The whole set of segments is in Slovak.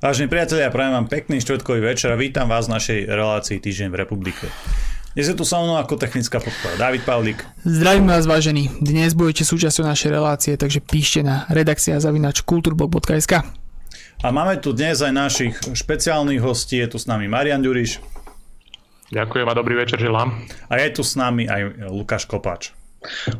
Vážení priatelia, prajem vám pekný štvrtkový večer a vítam vás v našej relácii Týždeň v republike. Dnes je tu so mnou ako technická podpora David Pavlík. Zdravím vás vážení. Dnes budete súčasťou našej relácie, takže píšte na redakcia zavinač kulturblog.sk A máme tu dnes aj našich špeciálnych hostí. Je tu s nami Marian Ďuriš. Ďakujem a dobrý večer želám. A je tu s nami aj Lukáš Kopač.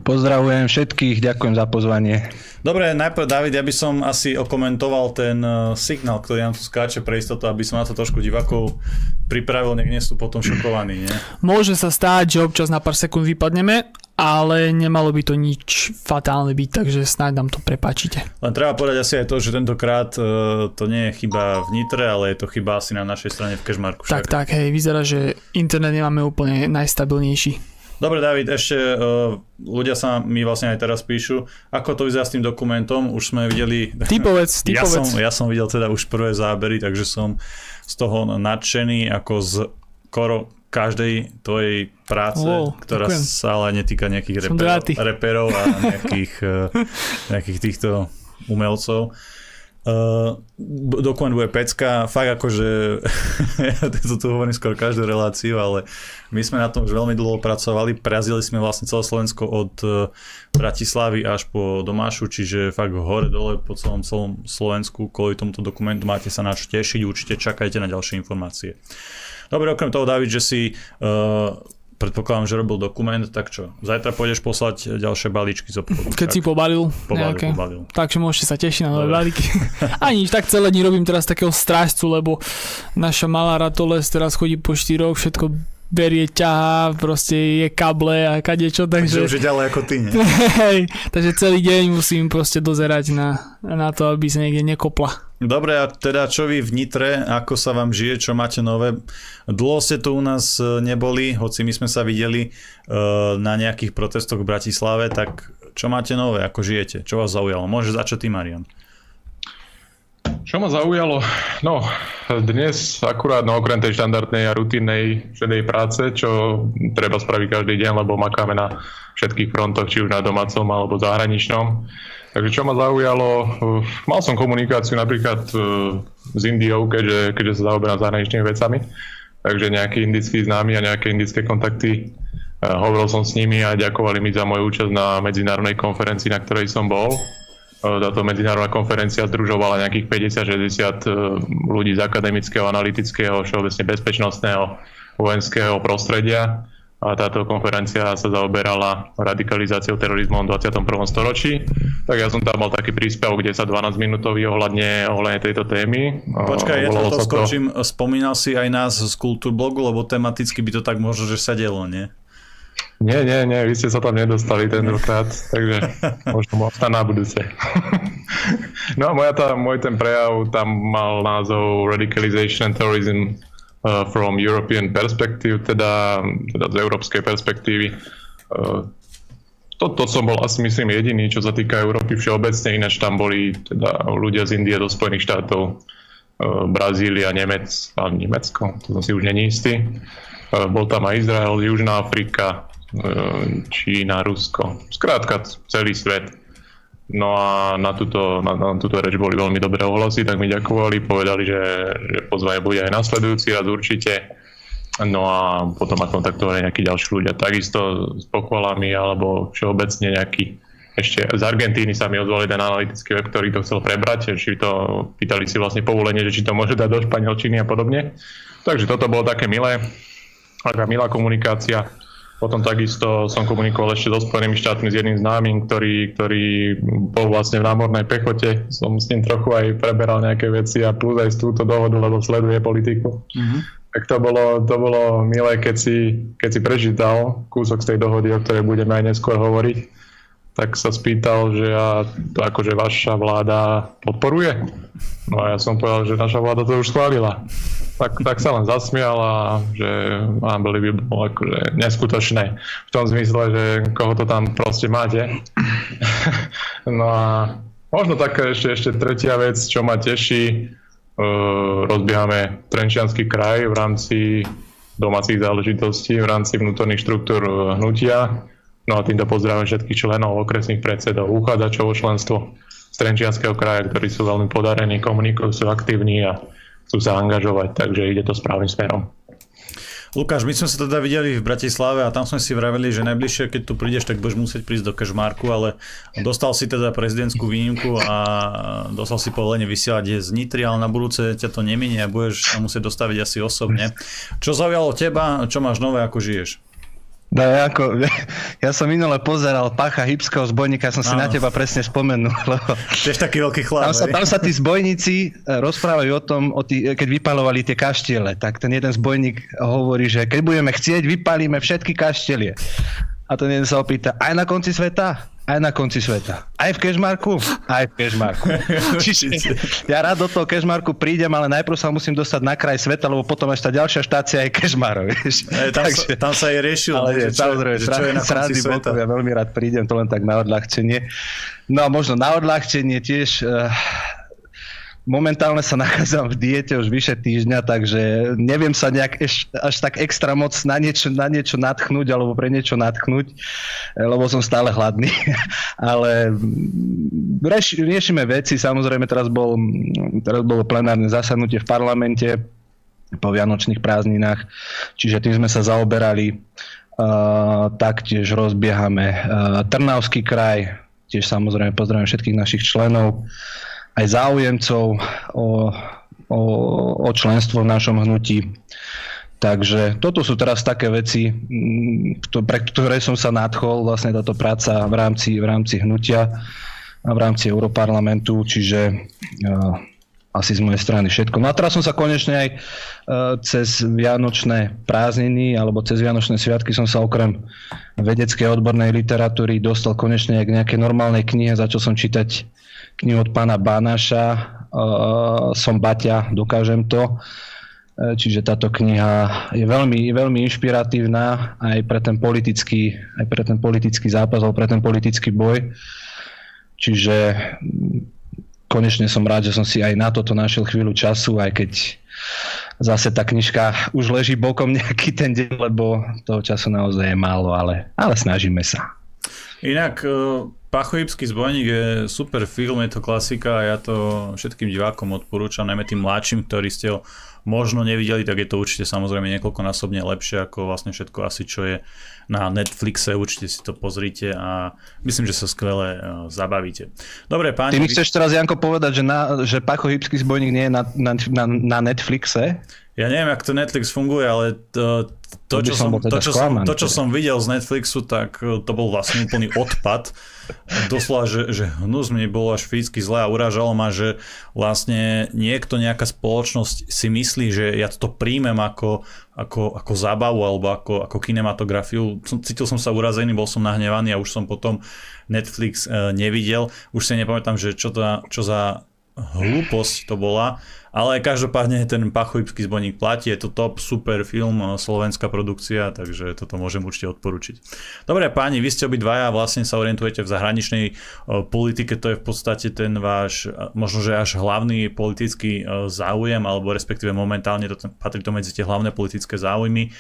Pozdravujem všetkých, ďakujem za pozvanie. Dobre, najprv David, ja by som asi okomentoval ten uh, signál, ktorý nám tu skáče pre istotu, aby som na to trošku divakov pripravil, nech nie sú potom šokovaní. Nie? Môže sa stáť, že občas na pár sekúnd vypadneme, ale nemalo by to nič fatálne byť, takže snáď nám to prepáčite. Len treba povedať asi aj to, že tentokrát uh, to nie je chyba v Nitre, ale je to chyba asi na našej strane v Kešmarku. Tak, tak, hej, vyzerá, že internet nemáme úplne najstabilnejší. Dobre, David, ešte uh, ľudia sa mi vlastne aj teraz píšu. Ako to vyzerá s tým dokumentom? Už sme videli... Typovec, typovec. Ja som, ja som videl teda už prvé zábery, takže som z toho nadšený ako z koro každej tvojej práce, Wow, ktorá ďakujem. sa ale netýka nejakých reperov, reperov a nejakých, uh, nejakých týchto umelcov. Uh, dokument bude pecka, fakt akože ja to tu hovorím skoro každú reláciu, ale my sme na tom už veľmi dlho pracovali, prerazili sme vlastne celé Slovensko od uh, Bratislavy až po Domášu, čiže fakt hore dole po celom, celom Slovensku, kvôli tomuto dokumentu máte sa na čo tešiť, určite čakajte na ďalšie informácie. Dobre, okrem toho, David, že si uh, predpokladám, že robil dokument, tak čo, zajtra pôjdeš poslať ďalšie balíčky z obchodu. Keď tak? si pobalil, Pobalil, nejaké. pobalil. Takže môžete sa tešiť na nové balíky. A nič, tak celé dní robím teraz takého strážcu, lebo naša malá ratoles teraz chodí po štyroch, všetko berie, ťahá, proste je kable a kadečo, Takže takže... už je ďalej ako ty, nie? Takže celý deň musím proste dozerať na, na to, aby sa niekde nekopla. Dobre, a teda čo vy v Nitre, ako sa vám žije, čo máte nové? Dlho ste tu u nás e, neboli, hoci my sme sa videli uh, na nejakých protestoch v Bratislave, tak čo máte nové, ako žijete? Čo vás zaujalo? Môže začať ty, Marian. Čo ma zaujalo? No, dnes akurát, no okrem tej štandardnej a rutinnej šedej práce, čo treba spraviť každý deň, lebo makáme na všetkých frontoch, či už na domácom alebo zahraničnom. Takže čo ma zaujalo, uh, mal som komunikáciu napríklad uh, s Indiou, keďže, keďže sa zaoberám zahraničnými vecami, takže nejakí indickí známi a nejaké indické kontakty uh, hovoril som s nimi a ďakovali mi za moju účasť na medzinárodnej konferencii, na ktorej som bol. Uh, Táto medzinárodná konferencia združovala nejakých 50-60 ľudí z akademického, analytického, všeobecne bezpečnostného, vojenského prostredia a táto konferencia sa zaoberala radikalizáciou terorizmom v 21. storočí. Tak ja som tam mal taký príspevok, kde sa 12 minútový ohľadne, ohľadne tejto témy. Počkaj, ja to sa skočím, spomínal si aj nás z Kultúrblogu, lebo tematicky by to tak možno, že sa dielo, nie? Nie, nie, nie, vy ste sa tam nedostali tentokrát, takže možno možno na budúce. no a moja tá, môj ten prejav tam mal názov Radicalization and Terrorism uh, from European Perspective, teda, teda z európskej perspektívy. Uh, toto som bol asi myslím jediný, čo sa týka Európy všeobecne, ináč tam boli teda ľudia z Indie do Spojených štátov, uh, Brazília, Nemec, a Nemecko, to som si už není istý. Uh, Bol tam aj Izrael, Južná Afrika, Čína, Rusko, skrátka celý svet. No a na túto, na, na túto reč boli veľmi dobré ohlasy, tak mi ďakovali, povedali, že, že pozvanie bude aj nasledujúci raz určite. No a potom ma kontaktovali nejakí ďalší ľudia, takisto s pochvalami alebo všeobecne nejaký ešte z Argentíny sa mi ozval jeden analytický web, ktorý to chcel prebrať, či to pýtali si vlastne povolenie, že či to môže dať do španielčiny a podobne. Takže toto bolo také milé, taká milá komunikácia. Potom takisto som komunikoval ešte so Spojenými štátmi s jedným známym, ktorý, ktorý bol vlastne v námornej pechote. Som s ním trochu aj preberal nejaké veci a plus aj z túto dohodu, lebo sleduje politiku. Mhm. Tak to bolo, to bolo milé, keď si, keď si prečítal kúsok z tej dohody, o ktorej budeme aj neskôr hovoriť, tak sa spýtal, že a to akože vaša vláda podporuje. No a ja som povedal, že naša vláda to už schválila. Tak, tak sa len zasmial a že unbelievable, akože neskutočné. V tom zmysle, že koho to tam proste máte. no a možno taká ešte, ešte tretia vec, čo ma teší, Uh, rozbiehame Trenčianský kraj v rámci domácich záležitostí, v rámci vnútorných štruktúr hnutia. No a týmto pozdravím všetkých členov, okresných predsedov, uchádzačov o členstvo. z Trenčianského kraja, ktorí sú veľmi podarení, komunikujú, sú aktívni a chcú sa angažovať, takže ide to správnym smerom. Lukáš, my sme sa teda videli v Bratislave a tam sme si vraveli, že najbližšie, keď tu prídeš, tak budeš musieť prísť do Kešmarku, ale dostal si teda prezidentskú výnimku a dostal si povolenie vysielať z Nitry, ale na budúce ťa to neminie a budeš sa musieť dostaviť asi osobne. Čo zaujalo teba, čo máš nové, ako žiješ? No, ja, ako, ja som minule pozeral Pacha Hybského zbojníka, som si Áno. na teba presne spomenul. Lebo Tiež taký veľký chlap. Tam sa, tam sa tí zbojníci e, rozprávajú o tom, o tý, keď vypalovali tie kaštiele, tak ten jeden zbojník hovorí, že keď budeme chcieť, vypalíme všetky kaštielie. A ten jeden sa opýta, aj na konci sveta? Aj na konci sveta. Aj v Kešmarku? Aj v Kešmarku. Čiže ja rád do toho Kešmarku prídem, ale najprv sa musím dostať na kraj sveta, lebo potom ešte tá ďalšia štácia je Kešmar. tam, Takže, sa, tam sa aj riešil, ale že, čo, samozrejme, že čo je na konci sveta. Ja veľmi rád prídem, to len tak na odľahčenie. No možno na odľahčenie tiež uh, momentálne sa nachádzam v diete už vyše týždňa, takže neviem sa nejak eš, až tak extra moc na niečo, na niečo natchnúť alebo pre niečo natchnúť, eh, lebo som stále hladný. Ale rieš, riešime veci, samozrejme teraz, bol, teraz bolo plenárne zasadnutie v parlamente po vianočných prázdninách, čiže tým sme sa zaoberali. Uh, taktiež rozbiehame uh, Trnavský kraj, tiež samozrejme pozdravím všetkých našich členov aj záujemcov o, o, o členstvo v našom hnutí. Takže toto sú teraz také veci, mm, pre ktoré som sa nadchol, vlastne táto práca v rámci, v rámci hnutia a v rámci Europarlamentu, čiže uh, asi z mojej strany všetko. No a teraz som sa konečne aj uh, cez Vianočné prázdniny alebo cez Vianočné sviatky som sa okrem vedeckej odbornej literatúry dostal konečne aj k nejakej normálnej knihe, začal som čítať knihu od pána Bánaša uh, Som Baťa, dokážem to. Uh, čiže táto kniha je veľmi, veľmi inšpiratívna aj pre ten politický, aj pre ten politický zápas, alebo pre ten politický boj. Čiže mm, konečne som rád, že som si aj na toto našiel chvíľu času, aj keď zase tá knižka už leží bokom nejaký ten deň, lebo toho času naozaj je málo, ale, ale snažíme sa. Inak Pachojibský zbojník je super film, je to klasika a ja to všetkým divákom odporúčam, najmä tým mladším, ktorí ste ho možno nevideli, tak je to určite samozrejme niekoľkonásobne lepšie ako vlastne všetko asi, čo je na Netflixe, určite si to pozrite a myslím, že sa skvele uh, zabavíte. Dobre, páni... Ty mi chceš teraz, Janko, povedať, že, na, že Pachojibský zbojník nie je na, na, na, na Netflixe? Ja neviem, ako to Netflix funguje, ale to, to, čo, som, to, čo, som, to, čo som videl z Netflixu, tak e, to bol vlastne úplný odpad. Doslova, že, že hnus mi bolo až fyzicky zle a urážalo ma, že vlastne niekto, nejaká spoločnosť si myslí, že ja to príjmem ako, ako, ako zábavu alebo ako, ako kinematografiu. Cítil som sa urazený, bol som nahnevaný a už som potom Netflix e, nevidel. Už si nepamätám, že čo, to, čo za hlúposť to bola, ale každopádne ten Pachojibský zbojník platí, je to top, super film, eh, slovenská produkcia, takže toto môžem určite odporučiť. Dobre páni, vy ste obidvaja, vlastne sa orientujete v zahraničnej eh, politike, to je v podstate ten váš, eh, možno že až hlavný politický záujem, alebo respektíve momentálne to patrí to medzi tie hlavné politické záujmy.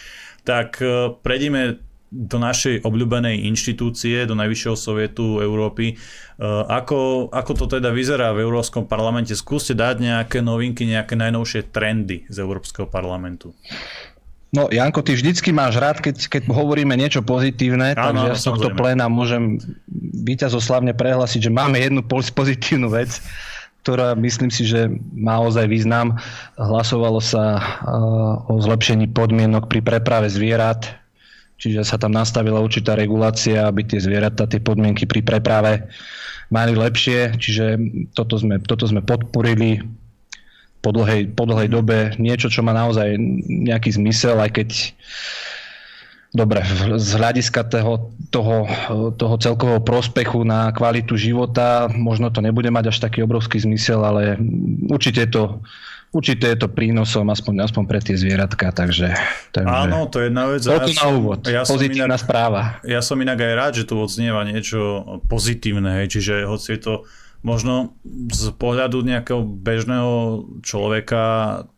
Tak prejdeme do našej obľúbenej inštitúcie, do Najvyššieho sovietu Európy. E, ako, ako to teda vyzerá v Európskom parlamente? Skúste dať nejaké novinky, nejaké najnovšie trendy z Európskeho parlamentu. No Janko, ty vždycky máš rád, keď, keď hovoríme niečo pozitívne, áno, takže ja z tohto pléna môžem víťazoslavne prehlásiť, že máme jednu pozitívnu vec, ktorá myslím si, že má ozaj význam. Hlasovalo sa uh, o zlepšení podmienok pri preprave zvierat Čiže sa tam nastavila určitá regulácia, aby tie zvieratá, tie podmienky pri preprave mali lepšie. Čiže toto sme, toto sme podporili po dlhej, po dlhej dobe. Niečo, čo má naozaj nejaký zmysel, aj keď dobre, z hľadiska toho, toho, toho celkového prospechu na kvalitu života možno to nebude mať až taký obrovský zmysel, ale určite je to Určite je to prínosom, aspoň, aspoň pre tie zvieratka, takže... takže Áno, to je jedna vec. To ja na úvod, ja pozitívna inak, správa. Ja som inak aj rád, že tu odznieva niečo pozitívne, hej, čiže hoci je to možno z pohľadu nejakého bežného človeka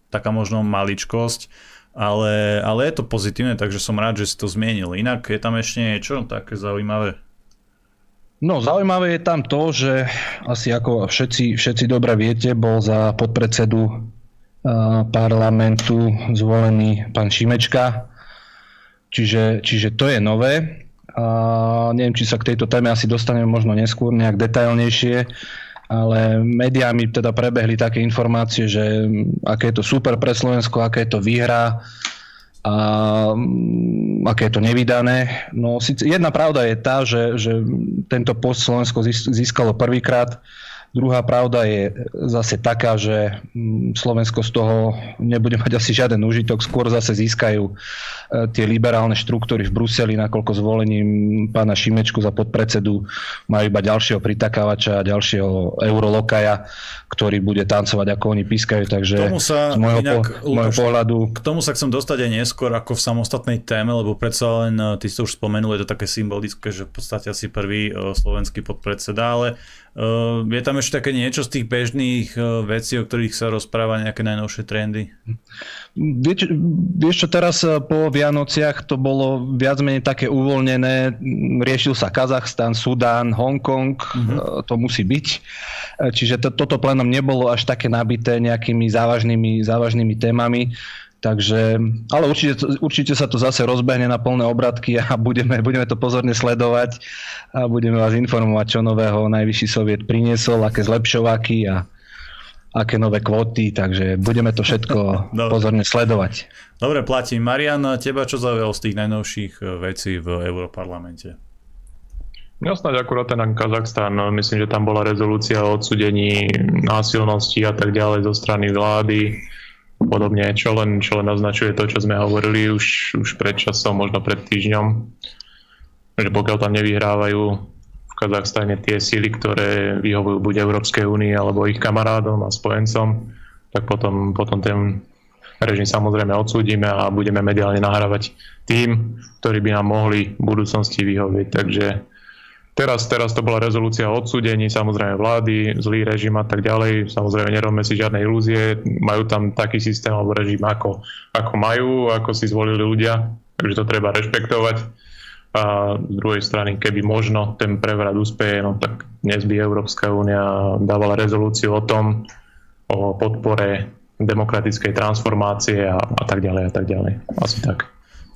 taká možno maličkosť, ale, ale je to pozitívne, takže som rád, že si to zmienil. Inak je tam ešte niečo také zaujímavé? No, zaujímavé je tam to, že asi ako všetci, všetci dobre viete, bol za podpredsedu parlamentu zvolený pán Šimečka. Čiže, čiže to je nové. A neviem, či sa k tejto téme asi dostaneme možno neskôr nejak detailnejšie, ale médiá mi teda prebehli také informácie, že aké je to super pre Slovensko, aké je to výhra, a mm, aké je to nevydané. No, jedna pravda je tá, že, že tento post Slovensko získalo prvýkrát Druhá pravda je zase taká, že mm, Slovensko z toho nebude mať asi žiaden užitok, skôr zase získajú e, tie liberálne štruktúry v Bruseli, nakoľko zvolením pána Šimečku za podpredsedu majú iba ďalšieho pritakávača a ďalšieho eurolokaja, ktorý bude tancovať ako oni pískajú, takže k tomu sa, z môjho, inak, po, môjho pohľadu... K tomu sa chcem dostať aj neskôr ako v samostatnej téme, lebo predsa len, e, ty si to už spomenul, je to také symbolické, že v podstate asi prvý e, slovenský podpredseda, ale je tam ešte také niečo z tých bežných uh, vecí, o ktorých sa rozpráva nejaké najnovšie trendy? Vieš, vieš čo, teraz eh, po Vianociach to bolo viac menej také uvoľnené. Riešil sa Kazachstan, Sudán, Hongkong, uh-huh. to musí byť. Čiže to, toto plénom nebolo až také nabité nejakými závažnými, závažnými témami. Takže, ale určite, určite sa to zase rozbehne na plné obratky a budeme, budeme to pozorne sledovať a budeme vás informovať, čo nového Najvyšší soviet priniesol, aké zlepšovaky a aké nové kvóty, takže budeme to všetko pozorne sledovať. Dobre, platí. Marian, teba čo zaujalo z tých najnovších eh, vecí v Európarlamente? Ja snáď akurát ten Kazachstan, no, myslím, že tam bola rezolúcia o odsudení násilnosti a tak ďalej zo strany vlády podobne, čo len, čo len naznačuje to, čo sme hovorili už, už pred časom, možno pred týždňom, že pokiaľ tam nevyhrávajú v Kazachstane tie síly, ktoré vyhovujú buď Európskej únii alebo ich kamarádom a spojencom, tak potom, potom ten režim samozrejme odsúdime a budeme mediálne nahrávať tým, ktorí by nám mohli v budúcnosti vyhovieť. Takže Teraz, teraz to bola rezolúcia o odsúdení, samozrejme vlády, zlý režim a tak ďalej. Samozrejme nerobme si žiadne ilúzie, majú tam taký systém alebo režim, ako, ako majú, ako si zvolili ľudia, takže to treba rešpektovať. A z druhej strany, keby možno ten prevrat úspeje, no tak dnes by Európska únia dávala rezolúciu o tom, o podpore demokratickej transformácie a, a tak ďalej a tak ďalej. Asi tak.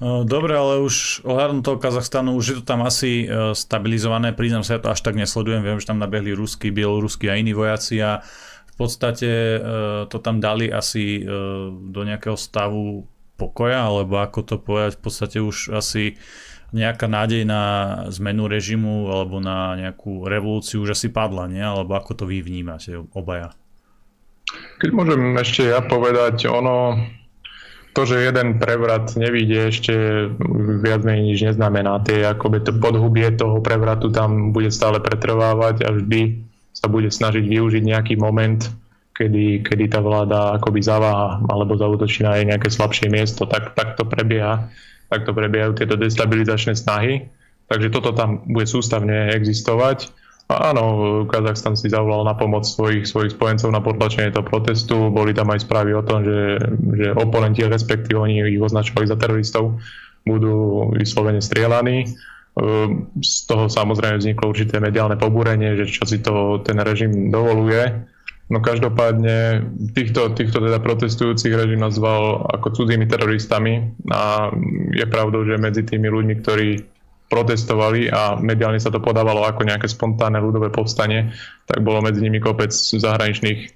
Dobre, ale už ohľadom toho Kazachstanu, už je to tam asi e, stabilizované, priznám sa, ja to až tak nesledujem, viem, že tam nabehli ruskí, bielorusky a iní vojaci a v podstate e, to tam dali asi e, do nejakého stavu pokoja, alebo ako to povedať, v podstate už asi nejaká nádej na zmenu režimu alebo na nejakú revolúciu už asi padla, nie? Alebo ako to vy vnímate obaja? Keď môžem ešte ja povedať, ono to, že jeden prevrat nevíde, ešte viac menej nič neznamená. Tie akoby to podhubie toho prevratu tam bude stále pretrvávať a vždy sa bude snažiť využiť nejaký moment, kedy, kedy tá vláda akoby zaváha alebo zautočí na jej nejaké slabšie miesto. Tak, tak to prebieha. Tak to prebiehajú tieto destabilizačné snahy. Takže toto tam bude sústavne existovať Áno, Kazachstan si zavolal na pomoc svojich, svojich spojencov na potlačenie toho protestu. Boli tam aj správy o tom, že, že oponenti, respektíve oni ich označovali za teroristov, budú vyslovene strieľaní. Ehm, z toho samozrejme vzniklo určité mediálne pobúrenie, že čo si to ten režim dovoluje. No každopádne týchto, týchto teda protestujúcich režim nazval ako cudzími teroristami a je pravdou, že medzi tými ľuďmi, ktorí protestovali a mediálne sa to podávalo ako nejaké spontánne ľudové povstanie, tak bolo medzi nimi kopec zahraničných,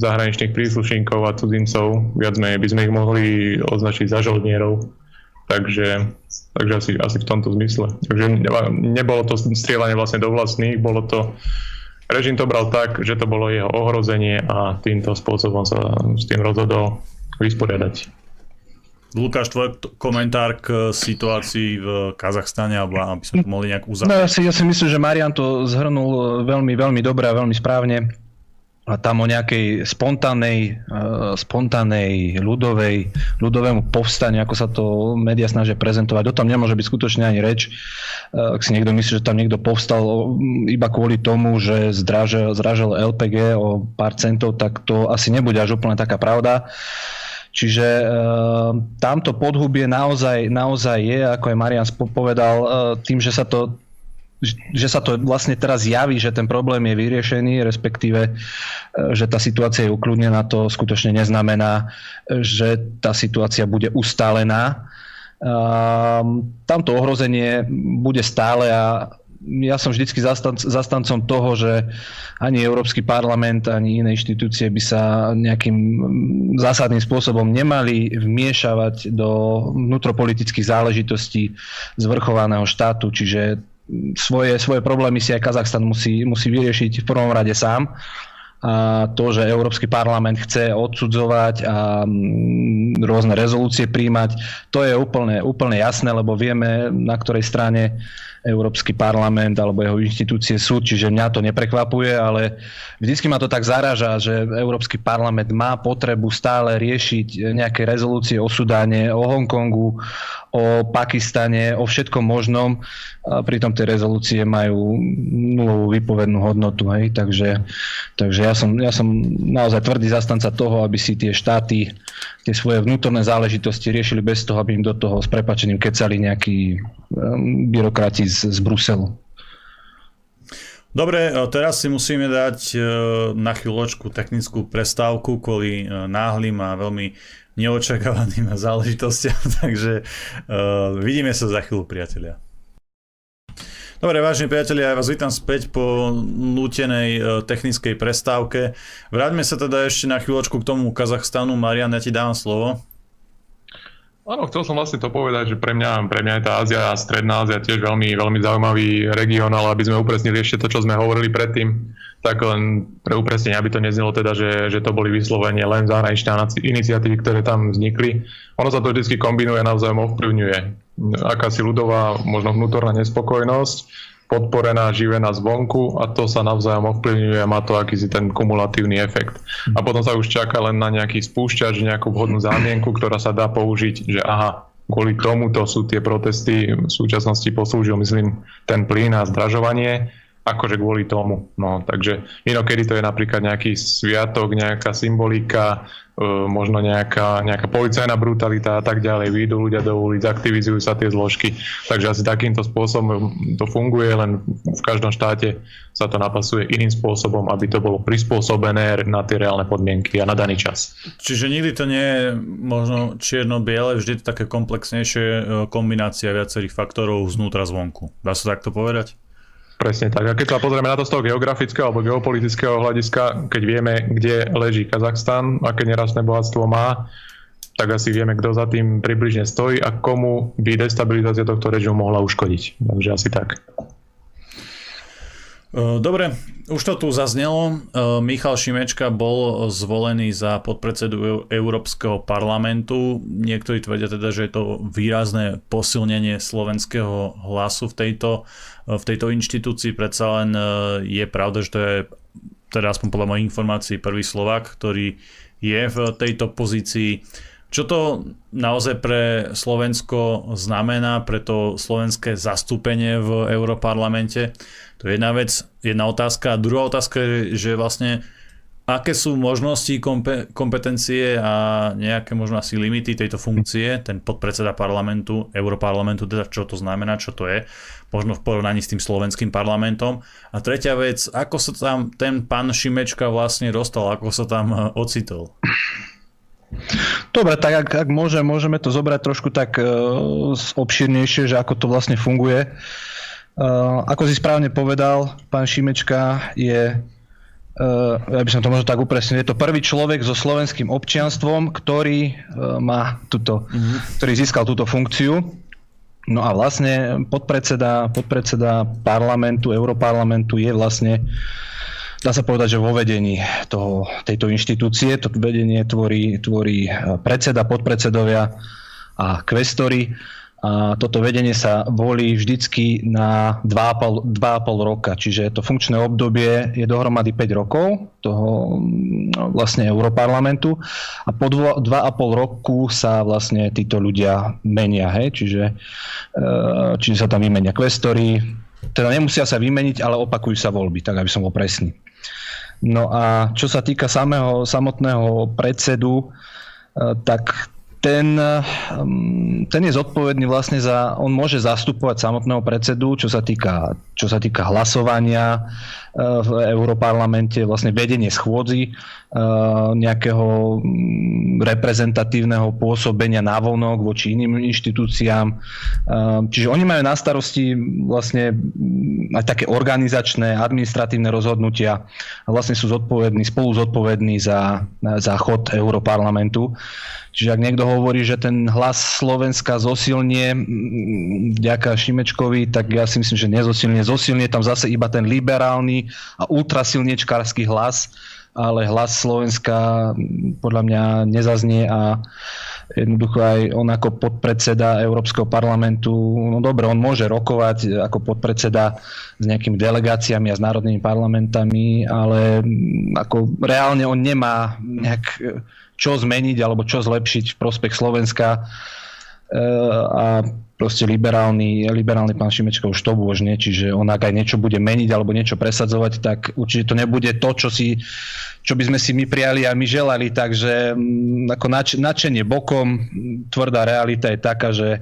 zahraničných príslušníkov a cudzincov. Viac menej by sme ich mohli označiť za žoldnierov. Takže, takže asi, asi v tomto zmysle. Takže nebolo to strieľanie vlastne do vlastných, bolo to režim to bral tak, že to bolo jeho ohrozenie a týmto spôsobom sa s tým rozhodol vysporiadať. Lukáš, tvoj komentár k situácii v Kazachstane, alebo aby sme to mohli nejak uzavrieť. No, ja, si, ja si myslím, že Marian to zhrnul veľmi, veľmi dobre a veľmi správne. A tam o nejakej spontánnej, uh, spontánnej ľudovej, ľudovému povstaniu, ako sa to médiá snažia prezentovať. O tom nemôže byť skutočne ani reč. Uh, ak si niekto myslí, že tam niekto povstal iba kvôli tomu, že zdražil, zdražil LPG o pár centov, tak to asi nebude až úplne taká pravda. Čiže e, tamto podhubie naozaj, naozaj je, ako aj Marian povedal, e, tým, že sa to že sa to vlastne teraz javí, že ten problém je vyriešený, respektíve, že tá situácia je ukludnená, to skutočne neznamená, že tá situácia bude ustálená. Tamto ohrozenie bude stále a ja som vždycky zastanc, zastancom toho, že ani Európsky parlament, ani iné inštitúcie by sa nejakým zásadným spôsobom nemali vmiešavať do vnútropolitických záležitostí zvrchovaného štátu, čiže svoje, svoje problémy si aj Kazachstan musí, musí vyriešiť v prvom rade sám. A to, že Európsky parlament chce odsudzovať a mm, rôzne rezolúcie príjmať, to je úplne, úplne jasné, lebo vieme, na ktorej strane Európsky parlament alebo jeho inštitúcie sú, čiže mňa to neprekvapuje, ale vždycky ma to tak zaraža, že Európsky parlament má potrebu stále riešiť nejaké rezolúcie o Sudáne, o Hongkongu, o Pakistane, o všetkom možnom. A pritom tie rezolúcie majú nulovú výpovednú hodnotu. Hej? Takže, takže ja, som, ja som naozaj tvrdý zastanca toho, aby si tie štáty tie svoje vnútorné záležitosti riešili bez toho, aby im do toho s prepačením kecali nejakí um, byrokrati z, z Bruselu. Dobre, e, teraz si musíme dať e, na chvíľočku technickú prestávku kvôli e, náhlým a veľmi neočakávaným záležitostiam, takže vidíme sa za chvíľu, priatelia. Dobre, vážení priatelia, ja vás vítam späť po nútenej technickej prestávke. Vráťme sa teda ešte na chvíľočku k tomu Kazachstanu. Marian, ja ti dávam slovo. Áno, chcel som vlastne to povedať, že pre mňa, pre mňa je tá Ázia a Stredná Ázia tiež veľmi, veľmi zaujímavý región, ale aby sme upresnili ešte to, čo sme hovorili predtým, tak len pre upresnenie, aby to neznelo teda, že, že to boli vyslovene len zahraničné iniciatívy, ktoré tam vznikli. Ono sa to vždy kombinuje a navzájom ovplyvňuje. Akási ľudová, možno vnútorná nespokojnosť, podporená, živená zvonku a to sa navzájom ovplyvňuje a má to akýsi ten kumulatívny efekt. A potom sa už čaká len na nejaký spúšťač, nejakú vhodnú zámienku, ktorá sa dá použiť, že aha, kvôli tomuto sú tie protesty v súčasnosti poslúžil, myslím, ten plyn a zdražovanie, akože kvôli tomu. No, takže inokedy to je napríklad nejaký sviatok, nejaká symbolika, možno nejaká, nejaká policajná brutalita a tak ďalej. Výjdu ľudia do ulic, aktivizujú sa tie zložky. Takže asi takýmto spôsobom to funguje, len v každom štáte sa to napasuje iným spôsobom, aby to bolo prispôsobené na tie reálne podmienky a na daný čas. Čiže nikdy to nie je možno čierno-biele, vždy to také komplexnejšie e, kombinácia viacerých faktorov znútra zvonku. Dá sa takto povedať? Presne tak. A keď sa pozrieme na to z toho geografického alebo geopolitického hľadiska, keď vieme, kde leží Kazachstan, aké nerastné bohatstvo má, tak asi vieme, kto za tým približne stojí a komu by destabilizácia tohto režimu mohla uškodiť. Takže asi tak. Dobre, už to tu zaznelo. Michal Šimečka bol zvolený za podpredsedu Európskeho parlamentu. Niektorí tvrdia teda, že je to výrazné posilnenie slovenského hlasu v tejto v tejto inštitúcii predsa len je pravda, že to je teda aspoň podľa mojich informácií prvý Slovak, ktorý je v tejto pozícii. Čo to naozaj pre Slovensko znamená, pre to slovenské zastúpenie v Európarlamente? To je jedna vec, jedna otázka. A druhá otázka je, že vlastne aké sú možnosti, kompetencie a nejaké možno asi limity tejto funkcie, ten podpredseda parlamentu, Európarlamentu, teda čo to znamená, čo to je, možno v porovnaní s tým slovenským parlamentom. A tretia vec, ako sa tam ten pán Šimečka vlastne dostal, ako sa tam e, ocitol? Dobre, tak ak, ak môže, môžeme to zobrať trošku tak uh, obširnejšie, že ako to vlastne funguje. Uh, ako si správne povedal, pán Šimečka je Uh, ja by som to možno tak upresnil, je to prvý človek so slovenským občianstvom, ktorý uh, má túto, mm-hmm. ktorý získal túto funkciu. No a vlastne podpredseda, podpredseda parlamentu, Európarlamentu je vlastne dá sa povedať, že vo vedení toho, tejto inštitúcie. To vedenie tvorí, tvorí predseda, podpredsedovia a kvestory. A toto vedenie sa volí vždycky na 2,5, 2,5 roka, čiže to funkčné obdobie je dohromady 5 rokov toho no, vlastne Europarlamentu a po 2,5 roku sa vlastne títo ľudia menia, hej? Čiže, e, čiže sa tam vymenia kvestory, teda nemusia sa vymeniť, ale opakujú sa voľby, tak aby som bol presný. No a čo sa týka samého, samotného predsedu, e, tak ten, um, ten je zodpovedný vlastne za, on môže zastupovať samotného predsedu, čo sa týka, čo sa týka hlasovania v Európarlamente, vlastne vedenie schôdzi, uh, nejakého mm, reprezentatívneho pôsobenia návonok voči iným inštitúciám. Uh, čiže oni majú na starosti vlastne mm, aj také organizačné, administratívne rozhodnutia a vlastne sú zodpovední, spolu zodpovední za, za chod Európarlamentu. Čiže ak niekto hovorí, že ten hlas Slovenska zosilnie vďaka Šimečkovi, tak ja si myslím, že nezosilnie. Zosilnie tam zase iba ten liberálny a ultrasilniečkársky hlas, ale hlas Slovenska podľa mňa nezaznie a jednoducho aj on ako podpredseda Európskeho parlamentu, no dobre, on môže rokovať ako podpredseda s nejakými delegáciami a s národnými parlamentami, ale ako reálne on nemá nejak čo zmeniť alebo čo zlepšiť v prospech Slovenska. E, a proste liberálny, liberálny pán Šimečka už to nie, čiže on ak aj niečo bude meniť alebo niečo presadzovať, tak určite to nebude to, čo, si, čo by sme si my prijali a my želali, takže mm, ako nač, načenie bokom, tvrdá realita je taká, že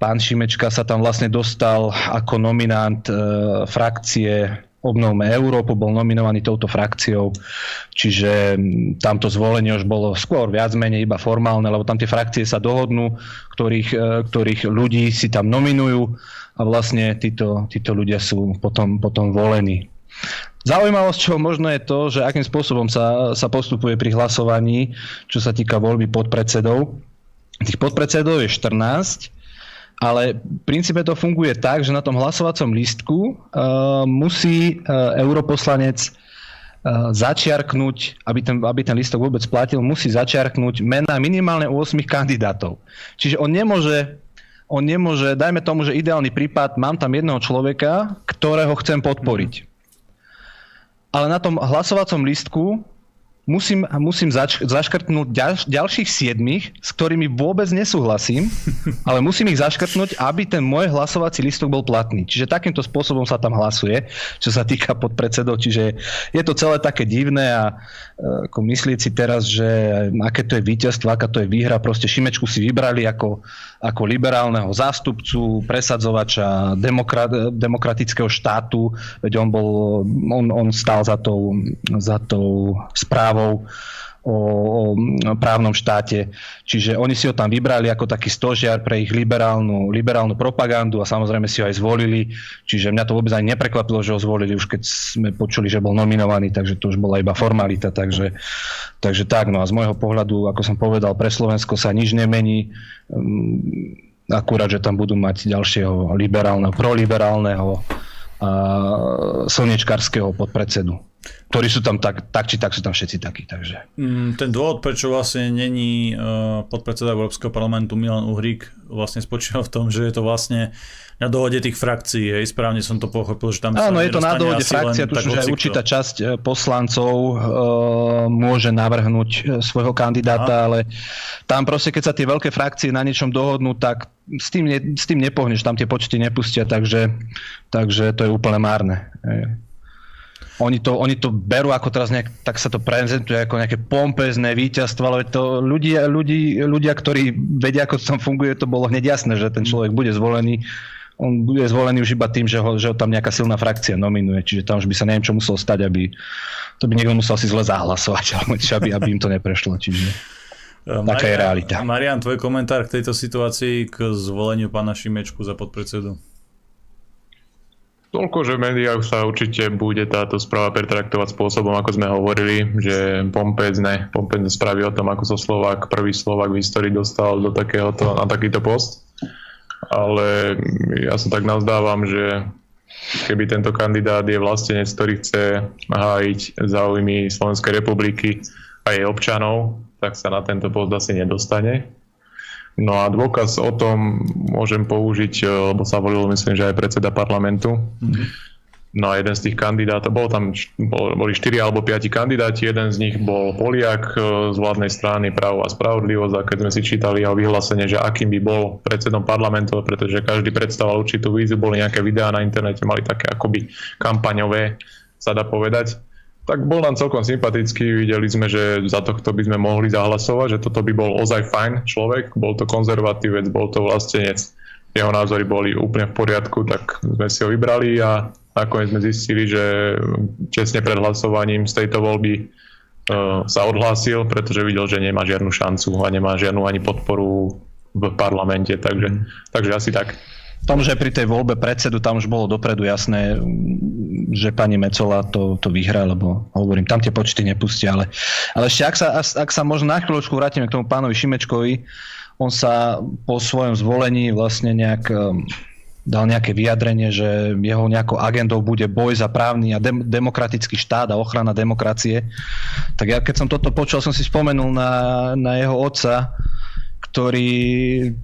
pán Šimečka sa tam vlastne dostal ako nominant e, frakcie Obnovme Európu, bol nominovaný touto frakciou, čiže tamto zvolenie už bolo skôr viac menej iba formálne, lebo tam tie frakcie sa dohodnú, ktorých, e, ktorých ľudí si tam nominujú a vlastne títo, títo ľudia sú potom, potom volení. Zaujímavosťou možno je to, že akým spôsobom sa, sa postupuje pri hlasovaní, čo sa týka voľby podpredsedov. Tých podpredsedov je 14 ale v princípe to funguje tak, že na tom hlasovacom lístku uh, musí uh, europoslanec uh, začiarknúť, aby ten, aby ten lístok vôbec platil, musí začiarknúť mena minimálne 8 kandidátov. Čiže on nemôže on nemôže, dajme tomu, že ideálny prípad, mám tam jedného človeka, ktorého chcem podporiť. Ale na tom hlasovacom lístku musím, musím zač- zaškrtnúť ďal, ďalších siedmých, s ktorými vôbec nesúhlasím, ale musím ich zaškrtnúť, aby ten môj hlasovací listok bol platný. Čiže takýmto spôsobom sa tam hlasuje, čo sa týka podpredsedov. Čiže je to celé také divné a ako myslieť si teraz, že aké to je víťazstvo, aká to je výhra, proste Šimečku si vybrali ako, ako liberálneho zástupcu, presadzovača demokrat, demokratického štátu, veď on bol, on, on stál za tou, za tou správou o, o právnom štáte. Čiže oni si ho tam vybrali ako taký stožiar pre ich liberálnu, liberálnu propagandu a samozrejme si ho aj zvolili. Čiže mňa to vôbec aj neprekvapilo, že ho zvolili, už keď sme počuli, že bol nominovaný, takže to už bola iba formalita. Takže, takže tak, no a z môjho pohľadu, ako som povedal, pre Slovensko sa nič nemení. Mm, akurát, že tam budú mať ďalšieho liberálneho, proliberálneho a slnečkarského podpredsedu ktorí sú tam tak, tak či tak sú tam všetci takí. Takže. Mm, ten dôvod, prečo vlastne není uh, podpredseda Európskeho parlamentu Milan Uhrík, vlastne spočíva v tom, že je to vlastne na dohode tých frakcií, hej, správne som to pochopil, že tam Áno, je to na dohode frakcia, tu že aj určitá časť e, poslancov uh, môže navrhnúť svojho kandidáta, Aha. ale tam proste, keď sa tie veľké frakcie na niečom dohodnú, tak s tým, ne, s tým nepohneš, tam tie počty nepustia, takže, takže to je úplne márne. Hej oni to, oni to berú ako teraz nejak, tak sa to prezentuje ako nejaké pompezné víťazstvo, ale to ľudia, ľudí, ľudia, ktorí vedia, ako to tam funguje, to bolo hneď jasné, že ten človek bude zvolený. On bude zvolený už iba tým, že ho, že ho tam nejaká silná frakcia nominuje, čiže tam už by sa neviem, čo muselo stať, aby to by niekto musel si zle zahlasovať, alebo aby, aby im to neprešlo. Čiže... Marian, taká je realita. Marian, tvoj komentár k tejto situácii, k zvoleniu pána Šimečku za podpredsedu? Toľko, že v médiách sa určite bude táto správa pretraktovať spôsobom, ako sme hovorili, že pompezne, pompezne správy o tom, ako sa Slovák, prvý Slovák v histórii dostal do takéhoto, na takýto post. Ale ja sa tak nazdávam, že keby tento kandidát je vlastenec, ktorý chce hájiť záujmy Slovenskej republiky a jej občanov, tak sa na tento post asi nedostane. No a dôkaz o tom môžem použiť, e, lebo sa volil myslím, že aj predseda parlamentu. Mm-hmm. No a jeden z tých kandidátov, bol tam, bol, boli 4 alebo 5 kandidáti, jeden z nich bol Poliak e, z vládnej strany Právo a spravodlivosť a keď sme si čítali jeho vyhlásenie, že akým by bol predsedom parlamentu, pretože každý predstavoval určitú víziu, boli nejaké videá na internete, mali také akoby kampaňové, sa dá povedať tak bol nám celkom sympatický, videli sme, že za tohto by sme mohli zahlasovať, že toto by bol ozaj fajn človek, bol to konzervatívec, bol to vlastenec, jeho názory boli úplne v poriadku, tak sme si ho vybrali a nakoniec sme zistili, že česne pred hlasovaním z tejto voľby uh, sa odhlásil, pretože videl, že nemá žiadnu šancu a nemá žiadnu ani podporu v parlamente, takže, takže asi tak tom, že pri tej voľbe predsedu tam už bolo dopredu jasné, že pani Mecola to, to vyhrá, lebo hovorím, tam tie počty nepustia, ale, ale ešte ak sa, ak sa možno na chvíľočku vrátime k tomu pánovi Šimečkovi, on sa po svojom zvolení vlastne nejak um, dal nejaké vyjadrenie, že jeho nejakou agendou bude boj za právny a dem- demokratický štát a ochrana demokracie. Tak ja keď som toto počul, som si spomenul na, na jeho otca, ktorý,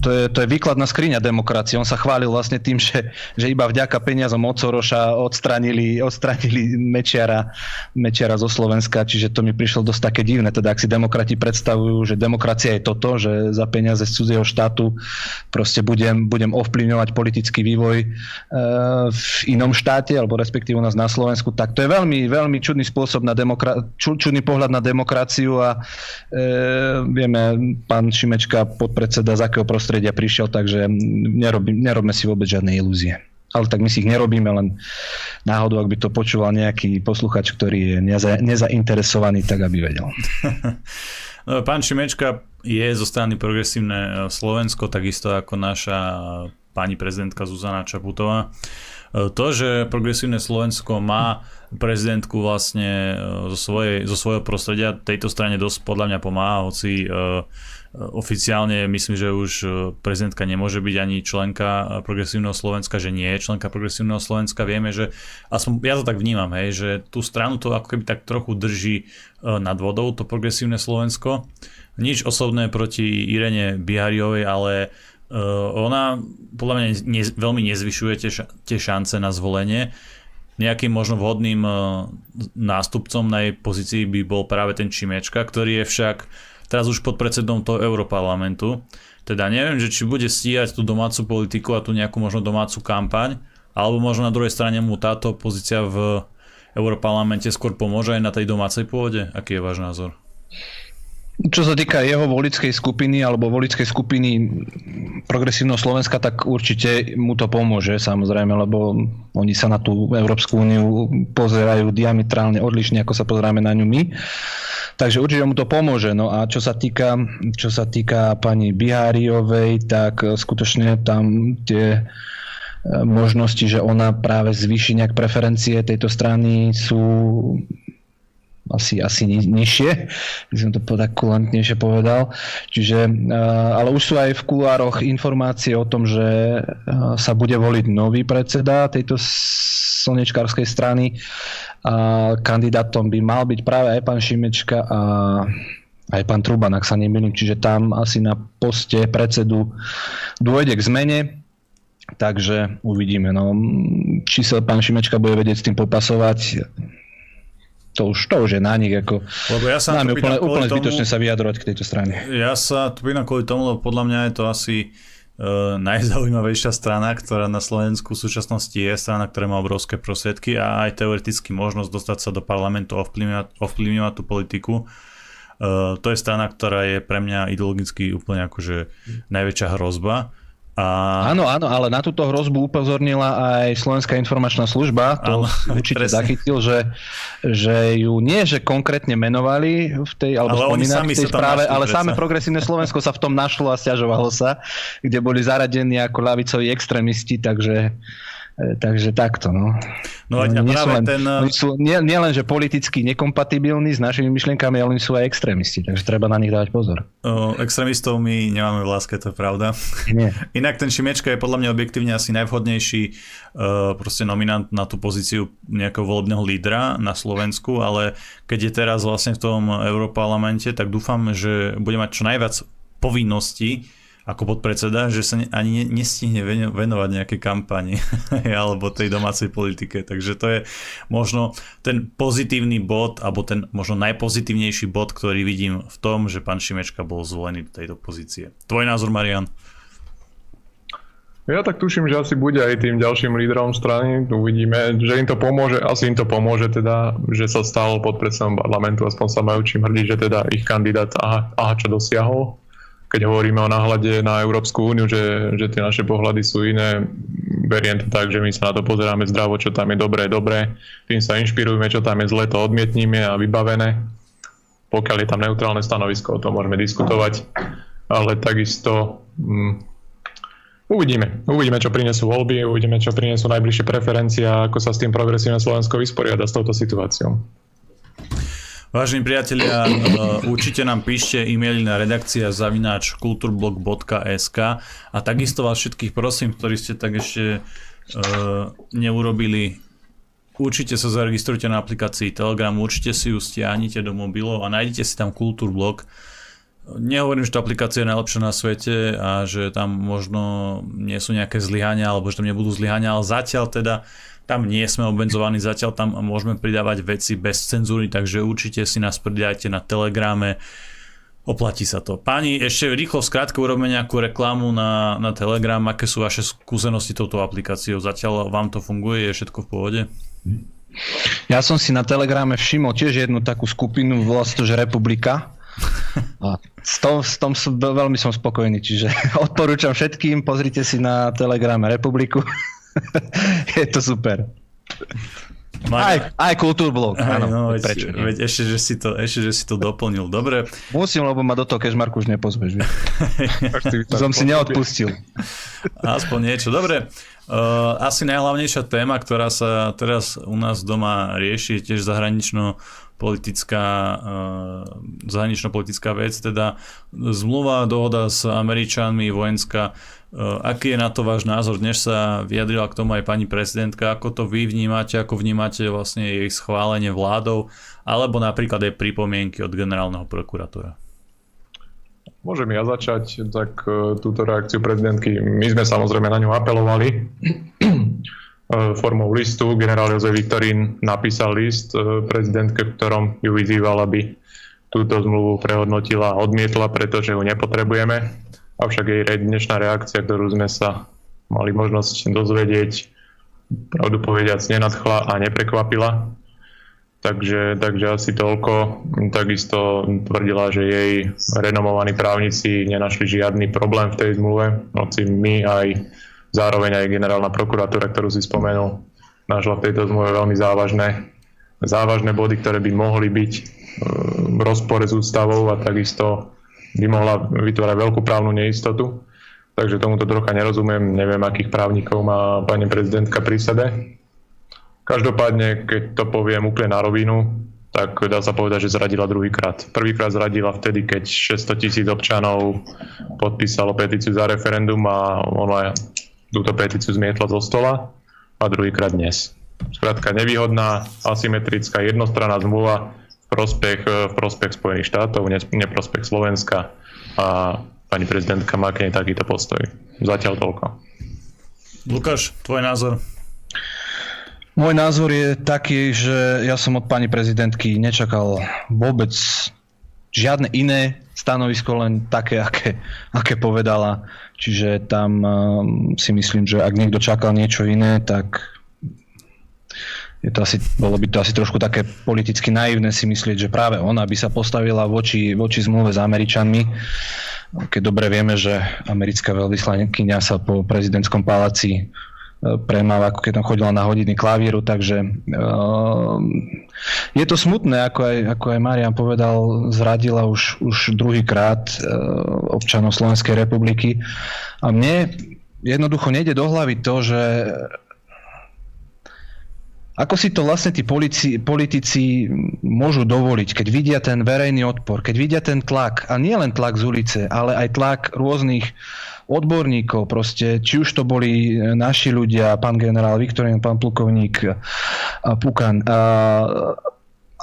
to je, to je výkladná skriňa demokracie. On sa chválil vlastne tým, že, že iba vďaka peniazom od Soroša odstranili, odstranili Mečiara, Mečiara zo Slovenska, čiže to mi prišlo dosť také divné. Teda ak si demokrati predstavujú, že demokracia je toto, že za peniaze z cudzieho štátu proste budem, budem ovplyvňovať politický vývoj e, v inom štáte, alebo respektíve u nás na Slovensku, tak to je veľmi, veľmi čudný spôsob na demokra- čudný pohľad na demokraciu a e, vieme, pán Šimečka podpredseda, z akého prostredia prišiel, takže nerobí, nerobme si vôbec žiadne ilúzie. Ale tak my si ich nerobíme, len náhodou, ak by to počúval nejaký posluchač, ktorý je neza, nezainteresovaný, tak aby vedel. No, pán Šimečka je zo strany progresívne e, Slovensko, takisto ako naša pani prezidentka Zuzana Čaputová. E, to, že progresívne Slovensko má prezidentku vlastne e, zo, svojej, zo svojho prostredia, tejto strane dosť podľa mňa pomáha, hoci Oficiálne myslím, že už e, prezidentka nemôže byť ani členka e, Progresívneho Slovenska, že nie je členka Progresívneho Slovenska. Vieme, že aspoň ja to tak vnímam, hej, že tú stranu to ako keby tak trochu drží e, nad vodou, to Progresívne Slovensko. Nič osobné proti Irene Bihariovej, ale ona podľa mňa ne, veľmi nezvyšuje tie, tie šance na zvolenie. Nejakým možno vhodným nástupcom na jej pozícii by bol práve ten Čimečka, ktorý je však teraz už pod predsedom toho Europarlamentu. Teda neviem, že či bude stíhať tú domácu politiku a tú nejakú možno domácu kampaň, alebo možno na druhej strane mu táto pozícia v Europarlamente skôr pomôže aj na tej domácej pôde. Aký je váš názor? Čo sa týka jeho volickej skupiny alebo volickej skupiny progresívneho Slovenska, tak určite mu to pomôže samozrejme, lebo oni sa na tú Európsku úniu pozerajú diametrálne odlišne, ako sa pozeráme na ňu my. Takže určite mu to pomôže. No a čo sa týka, čo sa týka pani Biháriovej, tak skutočne tam tie e, možnosti, že ona práve zvýši nejak preferencie tejto strany sú asi, asi ni- nižšie, by som to tak kulantnejšie povedal. Čiže, ale už sú aj v kulároch informácie o tom, že sa bude voliť nový predseda tejto slnečkárskej strany a kandidátom by mal byť práve aj pán Šimečka a aj pán Truban, ak sa nemýlim, čiže tam asi na poste predsedu dôjde k zmene, takže uvidíme. No. Či sa pán Šimečka bude vedieť s tým popasovať, to už, to už je na nich. Ako, lebo ja sa nám úplne, úplne zbytočne sa vyjadrovať k tejto strane. Ja sa tu pýtam kvôli tomu, lebo podľa mňa je to asi uh, najzaujímavejšia strana, ktorá na Slovensku v súčasnosti je strana, ktorá má obrovské prostriedky a aj teoreticky možnosť dostať sa do parlamentu a ovplyvňovať, ovplyvňovať tú politiku. Uh, to je strana, ktorá je pre mňa ideologicky úplne akože najväčšia hrozba a... Áno, áno, ale na túto hrozbu upozornila aj Slovenská informačná služba. To áno, určite presne. zachytil, že, že ju nie, že konkrétne menovali v tej, alebo ale spomínali v tej správe, ale samé progresívne Slovensko sa v tom našlo a stiažovalo sa, kde boli zaradení ako lavicoví extrémisti, takže takže takto, no. No a nie práve len, ten... Oni sú nie, nie len, že politicky nekompatibilní s našimi myšlienkami, ale oni sú aj extrémisti, takže treba na nich dávať pozor. O, extrémistov my nemáme v láske, to je pravda. Nie. Inak ten Šimečka je podľa mňa objektívne asi najvhodnejší uh, proste nominant na tú pozíciu nejakého volebného lídra na Slovensku, ale keď je teraz vlastne v tom Európarlamente, tak dúfam, že bude mať čo najviac povinností ako podpredseda, že sa ani nestihne venovať nejaké kampani alebo tej domácej politike. Takže to je možno ten pozitívny bod, alebo ten možno najpozitívnejší bod, ktorý vidím v tom, že pán Šimečka bol zvolený do tejto pozície. Tvoj názor, Marian? Ja tak tuším, že asi bude aj tým ďalším lídrom strany. Uvidíme, že im to pomôže. Asi im to pomôže teda, že sa stal podpredsedom parlamentu. Aspoň sa majú čím hrdiť, že teda ich kandidát aha, aha čo dosiahol. Keď hovoríme o náhľade na Európsku úniu, že, že tie naše pohľady sú iné, beriem to tak, že my sa na to pozeráme zdravo, čo tam je dobré, dobré. Tým sa inšpirujeme, čo tam je zle, to odmietníme a vybavené. Pokiaľ je tam neutrálne stanovisko, o tom môžeme diskutovať. Ale takisto... Hm, Uvidíme. Uvidíme, čo prinesú voľby, uvidíme, čo prinesú najbližšie preferencie a ako sa s tým progresívne Slovensko vysporiada s touto situáciou. Vážení priatelia, e, určite nám píšte e-maily na redakcia zavináč kulturblog.sk a takisto vás všetkých prosím, ktorí ste tak ešte uh, neurobili, určite sa zaregistrujte na aplikácii Telegram, určite si ju stiahnite do mobilov a nájdete si tam Kultúrblog. Nehovorím, že tá aplikácia je najlepšia na svete a že tam možno nie sú nejaké zlyhania alebo že tam nebudú zlyhania, ale zatiaľ teda tam nie sme obmedzovaní, zatiaľ tam môžeme pridávať veci bez cenzúry, takže určite si nás pridajte na Telegrame, oplatí sa to. Páni, ešte rýchlo skrátke urobíme nejakú reklamu na, na Telegram, aké sú vaše skúsenosti touto aplikáciou, zatiaľ vám to funguje, je všetko v pohode? Ja som si na Telegrame všimol tiež jednu takú skupinu, volá sa to, že Republika, a s tom, s tom som, veľmi som spokojný, čiže odporúčam všetkým, pozrite si na Telegrame Republiku. je to super. Aj, aj kultúrblog, áno. No, veď, prečo nie? veď ešte, že si to, ešte, že si to doplnil. Dobre. Musím, lebo ma do toho Kešmarku už nepozveš. som si neodpustil. Aspoň niečo. Dobre. Uh, asi najhlavnejšia téma, ktorá sa teraz u nás doma rieši, je tiež zahranično politická, uh, zahranično-politická vec, teda zmluva, dohoda s Američanmi, vojenská. Uh, aký je na to váš názor? Dnes sa vyjadrila k tomu aj pani prezidentka. Ako to vy vnímate? Ako vnímate vlastne jej schválenie vládou? Alebo napríklad aj pripomienky od generálneho prokurátora? Môžem ja začať, tak uh, túto reakciu prezidentky, my sme samozrejme na ňu apelovali E, formou listu. Generál Jozef Viktorín napísal list e, prezidentke, v ktorom ju vyzýval, aby túto zmluvu prehodnotila a odmietla, pretože ju nepotrebujeme. Avšak jej dnešná reakcia, ktorú sme sa mali možnosť dozvedieť, pravdu povediac, nenadchla a neprekvapila. Takže, takže asi toľko. Takisto tvrdila, že jej renomovaní právnici nenašli žiadny problém v tej zmluve, hoci my aj Zároveň aj generálna prokuratúra, ktorú si spomenul, našla v tejto zmluve veľmi závažné, závažné body, ktoré by mohli byť e, v rozpore s ústavou a takisto by mohla vytvárať veľkú právnu neistotu. Takže tomuto trocha nerozumiem, neviem, akých právnikov má pani prezidentka pri sebe. Každopádne, keď to poviem úplne na rovinu, tak dá sa povedať, že zradila druhýkrát. Prvýkrát zradila vtedy, keď 600 tisíc občanov podpísalo petíciu za referendum a ona túto petíciu zmietla zo stola a druhýkrát dnes. Skrátka nevýhodná, asymetrická, jednostranná zmluva v prospech, v prospech Spojených štátov, neprospech Slovenska a pani prezidentka má k nej takýto postoj. Zatiaľ toľko. Lukáš, tvoj názor? Môj názor je taký, že ja som od pani prezidentky nečakal vôbec žiadne iné stanovisko, len také, aké, aké povedala. Čiže tam um, si myslím, že ak niekto čakal niečo iné, tak je to asi, bolo by to asi trošku také politicky naivné si myslieť, že práve ona by sa postavila voči, voči zmluve s Američanmi, keď dobre vieme, že americká veľvyslankyňa sa po prezidentskom paláci premáva, ako keď tam chodila na hodiny klavíru, takže uh, je to smutné, ako aj, ako aj Marian povedal, zradila už, už druhýkrát uh, občanov Slovenskej republiky. A mne jednoducho nejde do hlavy to, že ako si to vlastne tí politici, politici môžu dovoliť, keď vidia ten verejný odpor, keď vidia ten tlak, a nie len tlak z ulice, ale aj tlak rôznych odborníkov, proste, či už to boli naši ľudia, pán generál Viktorín, pán plukovník Pukan,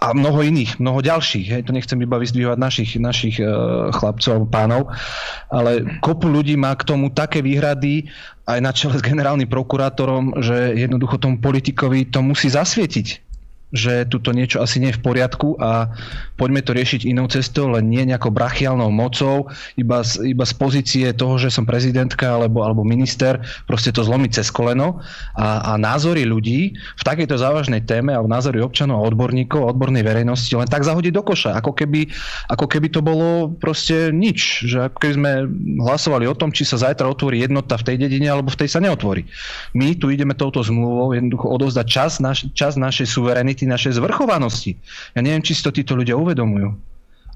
a, mnoho iných, mnoho ďalších. Hej, to nechcem iba vyzdvihovať našich, našich uh, chlapcov pánov, ale kopu ľudí má k tomu také výhrady aj na čele s generálnym prokurátorom, že jednoducho tomu politikovi to musí zasvietiť že tuto niečo asi nie je v poriadku a poďme to riešiť inou cestou, len nie nejakou brachiálnou mocou, iba z, iba z pozície toho, že som prezidentka alebo, alebo minister, proste to zlomiť cez koleno a, a názory ľudí v takejto závažnej téme alebo názory občanov a odborníkov odbornej verejnosti len tak zahodiť do koša, ako keby, ako keby to bolo proste nič, že ako keby sme hlasovali o tom, či sa zajtra otvorí jednota v tej dedine alebo v tej sa neotvorí. My tu ideme touto zmluvou jednoducho odovzdať čas, naš, čas našej suverenity suverenity, našej zvrchovanosti. Ja neviem, či si to títo ľudia uvedomujú.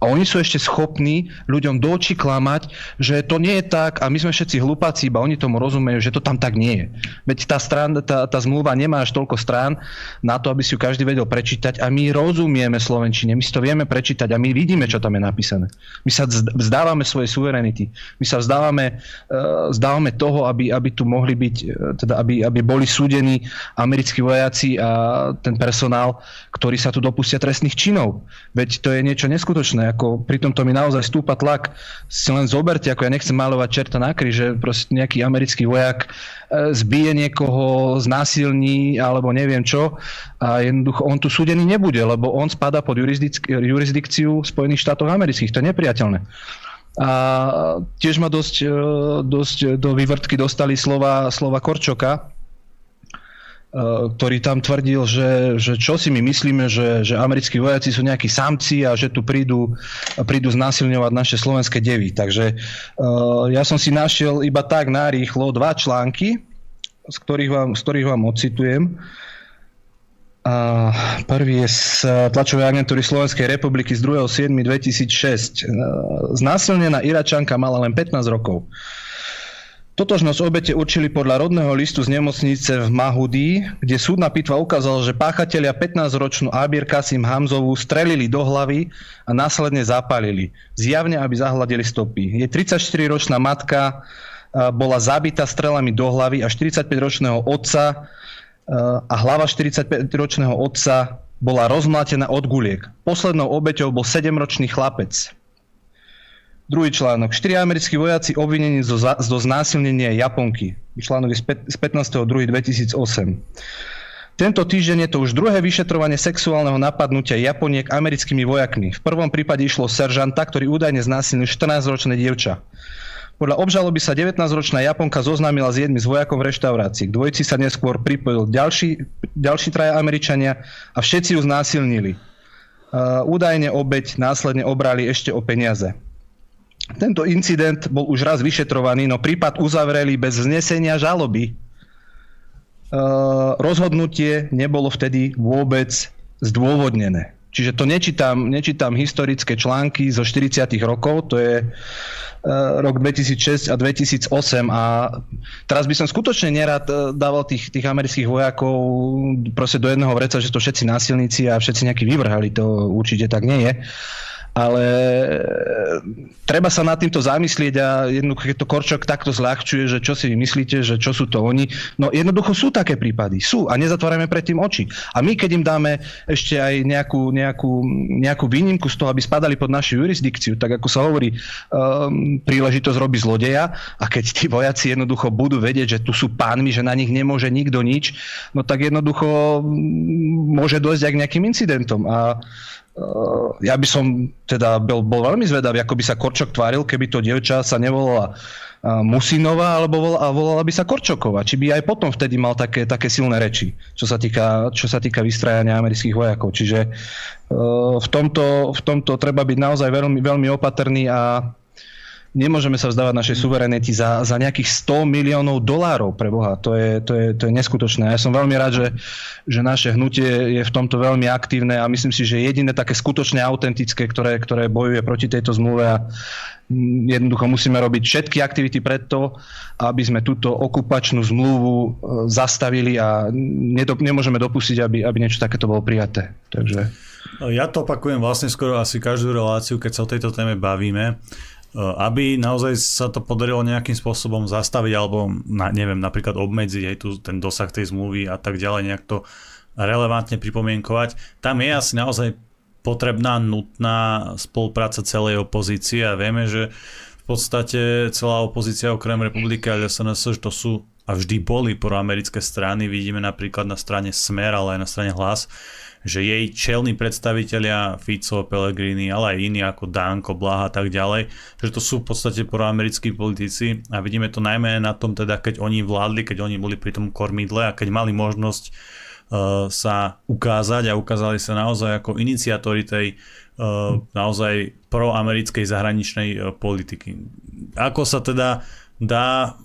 A oni sú ešte schopní ľuďom do očí klamať, že to nie je tak a my sme všetci hlupáci, iba oni tomu rozumejú, že to tam tak nie je. Veď tá, strán, tá, tá zmluva nemá až toľko strán na to, aby si ju každý vedel prečítať a my rozumieme Slovenčine, my si to vieme prečítať a my vidíme, čo tam je napísané. My sa vzdávame svojej suverenity. My sa vzdávame, uh, vzdávame toho, aby, aby tu mohli byť, uh, teda aby, aby boli súdení americkí vojaci a ten personál, ktorí sa tu dopustia trestných činov. Veď to je niečo neskutočné ako pri tomto mi naozaj stúpa tlak. Si len zoberte, ako ja nechcem malovať čerta na kri, že proste nejaký americký vojak e, zbije niekoho, znásilní alebo neviem čo a jednoducho on tu súdený nebude, lebo on spada pod jurisdik- jurisdikciu Spojených štátov amerických. To je nepriateľné. A tiež ma dosť, e, dosť do vývrtky dostali slova, slova Korčoka, ktorý tam tvrdil, že, že čo si my myslíme, že, že americkí vojaci sú nejakí samci a že tu prídu, prídu znásilňovať naše slovenské devy. Takže uh, ja som si našiel iba tak narýchlo dva články, z ktorých vám, z ktorých vám ocitujem. A prvý je z tlačovej agentúry Slovenskej republiky z 2.7.2006. Eh, znásilnená Iračanka mala len 15 rokov. Totožnosť obete určili podľa rodného listu z nemocnice v Mahudi, kde súdna pitva ukázala, že páchatelia 15-ročnú Abir Kasim Hamzovú strelili do hlavy a následne zapálili. Zjavne, aby zahladili stopy. Je 34-ročná matka bola zabitá strelami do hlavy a 45-ročného otca a hlava 45-ročného otca bola rozmlátená od guliek. Poslednou obeťou bol 7-ročný chlapec. Druhý článok. Štyri americkí vojaci obvinení zo, zo znásilnenia Japonky. Článok je z 15.2.2008. Tento týždeň je to už druhé vyšetrovanie sexuálneho napadnutia Japoniek americkými vojakmi. V prvom prípade išlo seržanta, ktorý údajne znásilnil 14-ročné dievča. Podľa obžaloby sa 19-ročná Japonka zoznámila s jedným z vojakov v reštaurácii. K dvojici sa neskôr pripojil ďalší, ďalší traja Američania a všetci ju znásilnili. Uh, údajne obeď následne obrali ešte o peniaze. Tento incident bol už raz vyšetrovaný, no prípad uzavreli bez znesenia žaloby. E, rozhodnutie nebolo vtedy vôbec zdôvodnené. Čiže to nečítam, nečítam historické články zo 40. rokov, to je uh, rok 2006 a 2008 a teraz by som skutočne nerad uh, dával tých, tých amerických vojakov proste do jedného vreca, že to všetci násilníci a všetci nejakí vyvrhali, to určite tak nie je. Ale e, treba sa nad týmto zamyslieť a jednoducho, keď to Korčok takto zľahčuje, že čo si myslíte, že čo sú to oni, no jednoducho sú také prípady, sú a nezatvárame predtým oči. A my, keď im dáme ešte aj nejakú, nejakú, nejakú výnimku z toho, aby spadali pod našu jurisdikciu, tak ako sa hovorí, um, príležitosť robí zlodeja a keď tí vojaci jednoducho budú vedieť, že tu sú pánmi, že na nich nemôže nikto nič, no tak jednoducho môže dojsť aj k nejakým incidentom. A ja by som teda bol, bol veľmi zvedavý, ako by sa Korčok tváril, keby to dievča sa nevolala Musinová, alebo volala, volala by sa Korčoková. Či by aj potom vtedy mal také, také silné reči, čo sa týka, čo sa týka vystrajania amerických vojakov. Čiže v tomto, v tomto treba byť naozaj veľmi, veľmi opatrný a nemôžeme sa vzdávať našej suverenity za, za nejakých 100 miliónov dolárov pre Boha. To je, to, je, to je neskutočné. Ja som veľmi rád, že, že naše hnutie je v tomto veľmi aktívne a myslím si, že jediné také skutočne autentické, ktoré, ktoré bojuje proti tejto zmluve a jednoducho musíme robiť všetky aktivity preto, aby sme túto okupačnú zmluvu e, zastavili a nedo, nemôžeme dopustiť, aby, aby niečo takéto bolo prijaté. Takže... Ja to opakujem vlastne skoro asi každú reláciu, keď sa o tejto téme bavíme aby naozaj sa to podarilo nejakým spôsobom zastaviť alebo na, neviem, napríklad obmedziť aj tu ten dosah tej zmluvy a tak ďalej, nejak to relevantne pripomienkovať. Tam je asi naozaj potrebná, nutná spolupráca celej opozície a vieme, že v podstate celá opozícia okrem republiky a SNS, že to sú a vždy boli proamerické strany, vidíme napríklad na strane Smer, ale aj na strane Hlas, že jej čelní predstavitelia Fico, Pellegrini, ale aj iní ako Danko, Blaha a tak ďalej, že to sú v podstate proamerickí politici a vidíme to najmä na tom teda, keď oni vládli, keď oni boli pri tom kormidle a keď mali možnosť uh, sa ukázať a ukázali sa naozaj ako iniciatóri tej uh, naozaj proamerickej zahraničnej uh, politiky. Ako sa teda dá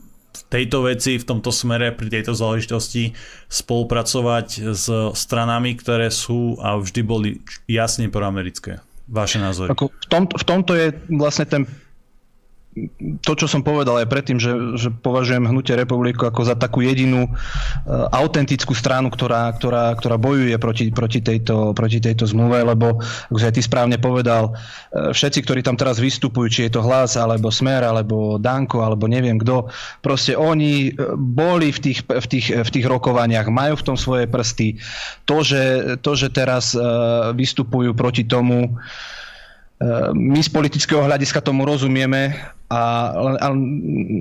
tejto veci, v tomto smere, pri tejto záležitosti spolupracovať s stranami, ktoré sú a vždy boli jasne proamerické? Vaše názory? Ako v, tom, v tomto je vlastne ten to, čo som povedal aj predtým, že, že považujem Hnutie republiku ako za takú jedinú uh, autentickú stranu, ktorá, ktorá, ktorá bojuje proti, proti, tejto, proti tejto zmluve, lebo, ako aj ty správne povedal, uh, všetci, ktorí tam teraz vystupujú, či je to Hlas, alebo Smer, alebo Danko, alebo neviem kto, proste oni e, boli v tých, v tých, v tých rokovaniach, majú v tom svoje prsty. To, že, to, že teraz vystupujú proti tomu, my z politického hľadiska tomu rozumieme a, a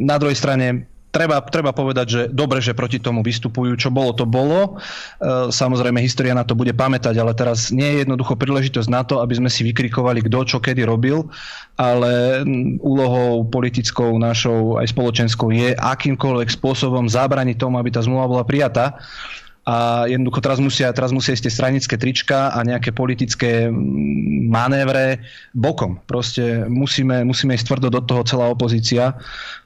na druhej strane treba, treba povedať, že dobre, že proti tomu vystupujú. Čo bolo, to bolo. E, samozrejme, história na to bude pamätať, ale teraz nie je jednoducho príležitosť na to, aby sme si vykrikovali, kto čo kedy robil, ale úlohou politickou našou aj spoločenskou je akýmkoľvek spôsobom zabraniť tomu, aby tá zmluva bola prijatá a jednoducho teraz musia, teraz musia ísť tie stranické trička a nejaké politické manévre bokom. Proste musíme, musíme ísť tvrdo do toho celá opozícia.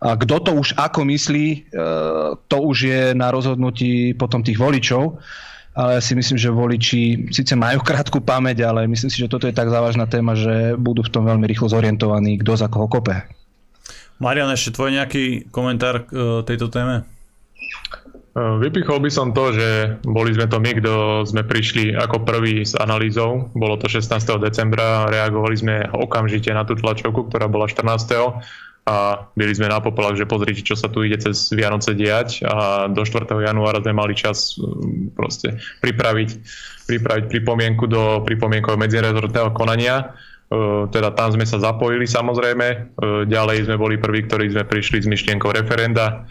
A kto to už ako myslí, e, to už je na rozhodnutí potom tých voličov. Ale ja si myslím, že voliči síce majú krátku pamäť, ale myslím si, že toto je tak závažná téma, že budú v tom veľmi rýchlo zorientovaní, kto za koho kope. Marian, ešte tvoj nejaký komentár k e, tejto téme? Eh, vypichol by som to, že boli sme to my, kto sme prišli ako prvý s analýzou. Bolo to 16. decembra, reagovali sme okamžite na tú tlačovku, ktorá bola 14. A byli sme na popolách, že pozrite, čo sa tu ide cez Vianoce diať a do 4. januára sme mali čas eh, proste pripraviť, pripraviť pripomienku do pripomienkového medzirezortného konania teda tam sme sa zapojili samozrejme. Ďalej sme boli prví, ktorí sme prišli s myšlienkou referenda,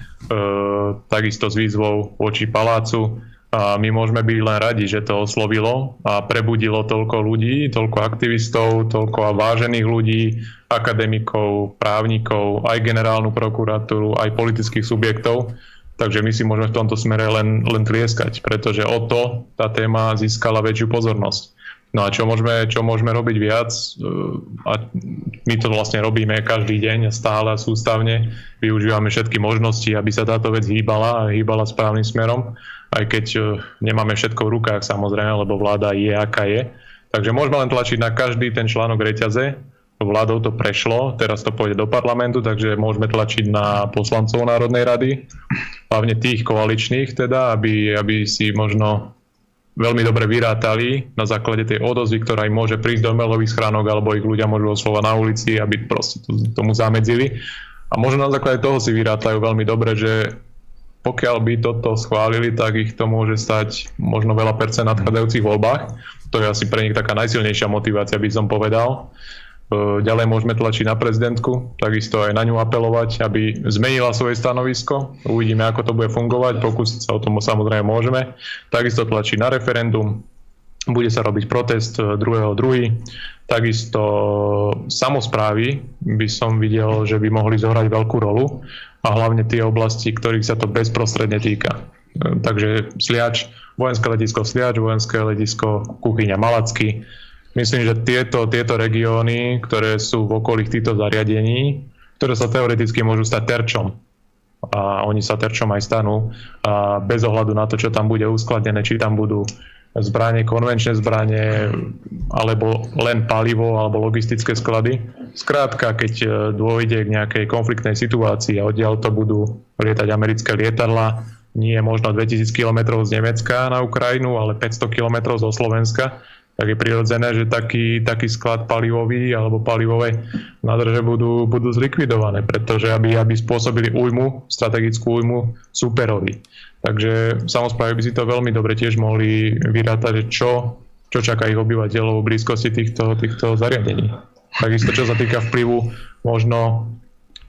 takisto s výzvou voči palácu. A my môžeme byť len radi, že to oslovilo a prebudilo toľko ľudí, toľko aktivistov, toľko vážených ľudí, akademikov, právnikov, aj generálnu prokuratúru, aj politických subjektov. Takže my si môžeme v tomto smere len, len tlieskať, pretože o to tá téma získala väčšiu pozornosť. No a čo môžeme, čo môžeme robiť viac? A my to vlastne robíme každý deň stále a sústavne. Využívame všetky možnosti, aby sa táto vec hýbala a hýbala správnym smerom. Aj keď e, nemáme všetko v rukách samozrejme, lebo vláda je aká je. Takže môžeme len tlačiť na každý ten článok reťaze. Vládou to prešlo, teraz to pôjde do parlamentu, takže môžeme tlačiť na poslancov Národnej rady, hlavne tých koaličných teda, aby, aby si možno veľmi dobre vyrátali na základe tej odozvy, ktorá im môže prísť do mailových schránok alebo ich ľudia môžu oslovať na ulici, aby proste tomu zamedzili. A možno na základe toho si vyrátajú veľmi dobre, že pokiaľ by toto schválili, tak ich to môže stať možno veľa percent na nadchádzajúcich voľbách. To je asi pre nich taká najsilnejšia motivácia, by som povedal. E, ďalej môžeme tlačiť na prezidentku, takisto aj na ňu apelovať, aby zmenila svoje stanovisko. Uvidíme, ako to bude fungovať, pokúsiť sa o tom samozrejme môžeme. Takisto tlačiť na referendum, bude sa robiť protest 2.2. E, takisto samozprávy by som videl, že by mohli zohrať veľkú rolu a hlavne tie oblasti, ktorých sa to bezprostredne týka. E, takže Sliač, vojenské letisko Sliač, vojenské letisko Kuchyňa Malacky, Myslím, že tieto, tieto regióny, ktoré sú v okolí týchto zariadení, ktoré sa teoreticky môžu stať terčom, a oni sa terčom aj stanú, a bez ohľadu na to, čo tam bude uskladené, či tam budú zbranie, konvenčné zbranie, alebo len palivo, alebo logistické sklady. Skrátka, keď e, dôjde k nejakej konfliktnej situácii a oddiaľ to budú lietať americké lietadla, nie možno 2000 km z Nemecka na Ukrajinu, ale 500 km zo Slovenska, tak je prirodzené, že taký, taký sklad palivový alebo palivové nádrže budú, budú zlikvidované, pretože aby, aby spôsobili újmu, strategickú újmu superovi. Takže samozprávy by si to veľmi dobre tiež mohli vyrátať, čo, čo čaká ich obyvateľov v blízkosti týchto, týchto zariadení. Takisto čo sa týka vplyvu možno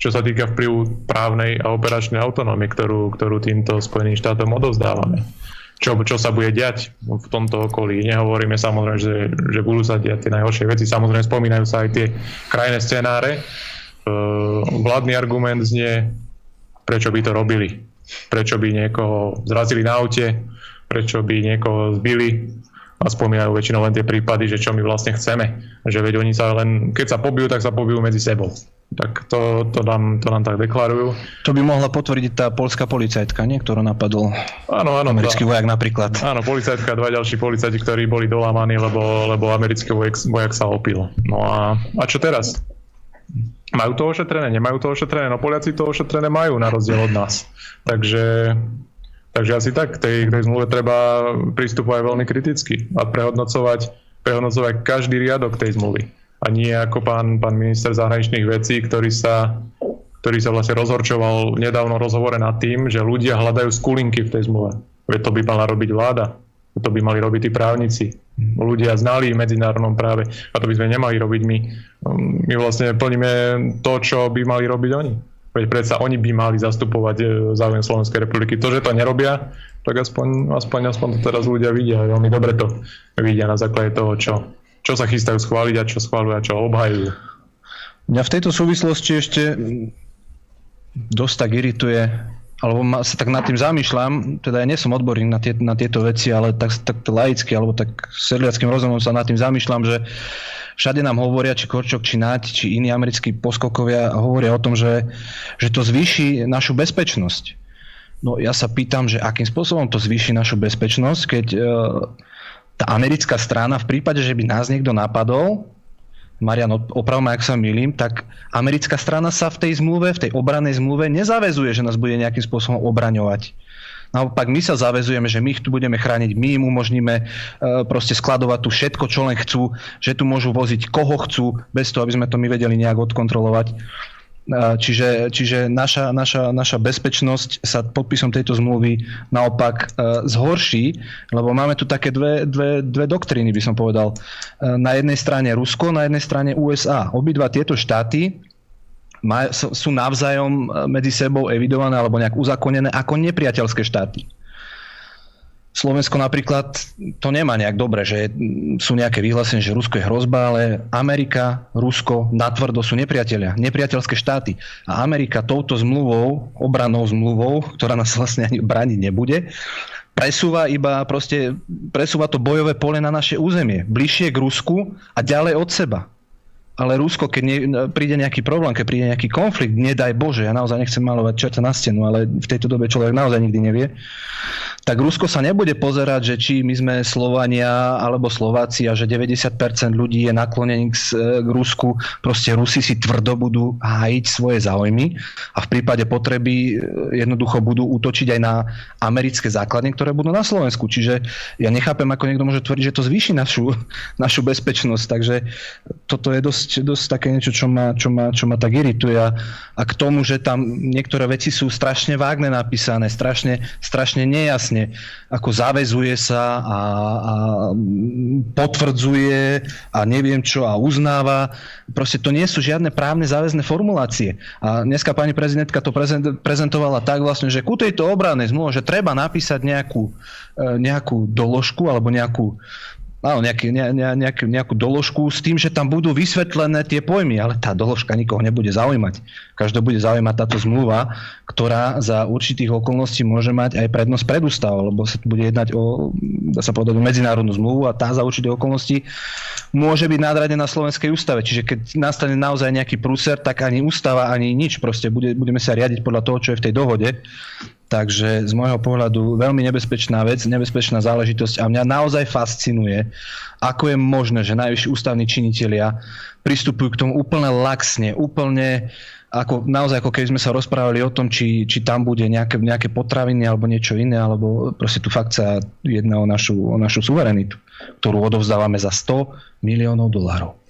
čo sa týka vplyvu právnej a operačnej autonómie, ktorú, ktorú týmto Spojeným štátom odovzdávame čo, čo sa bude diať v tomto okolí. Nehovoríme samozrejme, že, že budú sa diať tie najhoršie veci. Samozrejme spomínajú sa aj tie krajné scenáre. E, vládny argument znie, prečo by to robili. Prečo by niekoho zrazili na aute, prečo by niekoho zbili a spomínajú väčšinou len tie prípady, že čo my vlastne chceme. Že veď oni sa len, keď sa pobijú, tak sa pobijú medzi sebou. Tak to, to, nám, to nám tak deklarujú. To by mohla potvrdiť tá polská policajtka, nie? ktorú napadol áno, áno, americký tá, vojak napríklad. Áno, policajtka a dva ďalší policajti, ktorí boli dolámaní, lebo, lebo americký vojak, vojak sa opil. No a, a čo teraz? Majú to ošetrené, nemajú to ošetrené? No Poliaci to ošetrené majú na rozdiel od nás. Takže Takže asi tak, k tej, k tej zmluve treba pristupovať veľmi kriticky a prehodnocovať, prehodnocovať každý riadok tej zmluvy. A nie ako pán, pán minister zahraničných vecí, ktorý sa, ktorý sa vlastne rozhorčoval v nedávno rozhovore nad tým, že ľudia hľadajú skulinky v tej zmluve. Veď to by mala robiť vláda, to by mali robiť tí právnici. Ľudia znali v medzinárodnom práve a to by sme nemali robiť my. My vlastne plníme to, čo by mali robiť oni. Veď predsa oni by mali zastupovať e, záujem Slovenskej republiky. To, že to nerobia, tak aspoň, aspoň, aspoň to teraz ľudia vidia. Veľmi dobre to vidia na základe toho, čo, čo sa chystajú schváliť a čo schváľujú a čo obhajujú. Mňa v tejto súvislosti ešte dosť tak irituje, alebo ma, sa tak nad tým zamýšľam, teda ja nie som odborník na, tie, na tieto veci, ale tak, tak laicky, alebo tak sedliackým rozumom sa nad tým zamýšľam, že všade nám hovoria, či Korčok, či Nať, či iní americkí poskokovia hovoria o tom, že, že to zvýši našu bezpečnosť. No ja sa pýtam, že akým spôsobom to zvýši našu bezpečnosť, keď e, tá americká strana v prípade, že by nás niekto napadol, Marian, opravom, ak sa milím, tak americká strana sa v tej zmluve, v tej obranej zmluve nezavezuje, že nás bude nejakým spôsobom obraňovať. Naopak my sa zavezujeme, že my ich tu budeme chrániť, my im umožníme e, proste skladovať tu všetko, čo len chcú, že tu môžu voziť koho chcú, bez toho, aby sme to my vedeli nejak odkontrolovať. E, čiže, čiže naša, naša, naša bezpečnosť sa podpisom tejto zmluvy naopak e, zhorší, lebo máme tu také dve, dve, dve doktríny, by som povedal. Na jednej strane Rusko, na jednej strane USA. Obidva tieto štáty sú navzájom e, medzi sebou evidované alebo nejak uzakonené ako nepriateľské štáty. Slovensko napríklad to nemá nejak dobre, že sú nejaké vyhlásenie, že Rusko je hrozba, ale Amerika, Rusko natvrdo sú nepriatelia, nepriateľské štáty. A Amerika touto zmluvou, obranou zmluvou, ktorá nás vlastne ani brániť nebude, presúva iba proste, presúva to bojové pole na naše územie, bližšie k Rusku a ďalej od seba ale Rusko, keď nie, príde nejaký problém, keď príde nejaký konflikt, nedaj Bože, ja naozaj nechcem malovať čerta na stenu, ale v tejto dobe človek naozaj nikdy nevie, tak Rusko sa nebude pozerať, že či my sme Slovania alebo Slováci a že 90% ľudí je naklonený k, k Rusku. Proste Rusi si tvrdo budú hájiť svoje záujmy a v prípade potreby e, jednoducho budú útočiť aj na americké základne, ktoré budú na Slovensku. Čiže ja nechápem, ako niekto môže tvrdiť, že to zvýši našu, našu bezpečnosť. Takže toto je dosť, dosť také niečo, čo ma, čo ma, čo ma tak irituje. A, a k tomu, že tam niektoré veci sú strašne vágne napísané, strašne, strašne nejasné vlastne ako zavezuje sa a, a potvrdzuje a neviem čo a uznáva. Proste to nie sú žiadne právne záväzné formulácie. A dneska pani prezidentka to prezentovala tak vlastne, že ku tejto obranej zmluve, že treba napísať nejakú, e, nejakú doložku alebo nejakú áno, nejaký, ne, ne, nejakú, nejakú doložku s tým, že tam budú vysvetlené tie pojmy, ale tá doložka nikoho nebude zaujímať. Každý bude zaujímať táto zmluva, ktorá za určitých okolností môže mať aj prednosť pred ústavou, lebo sa bude jednať o, dá sa povedať, medzinárodnú zmluvu a tá za určitých okolností môže byť nadradená Slovenskej ústave. Čiže keď nastane naozaj nejaký prúser, tak ani ústava, ani nič. Proste bude, budeme sa riadiť podľa toho, čo je v tej dohode. Takže z môjho pohľadu veľmi nebezpečná vec, nebezpečná záležitosť a mňa naozaj fascinuje, ako je možné, že najvyšší ústavní činitelia pristupujú k tomu úplne laxne, úplne ako, naozaj ako keby sme sa rozprávali o tom, či, či tam bude nejaké, nejaké potraviny alebo niečo iné, alebo proste tu fakt sa jedná o našu, o našu suverenitu, ktorú odovzdávame za 100 miliónov dolárov.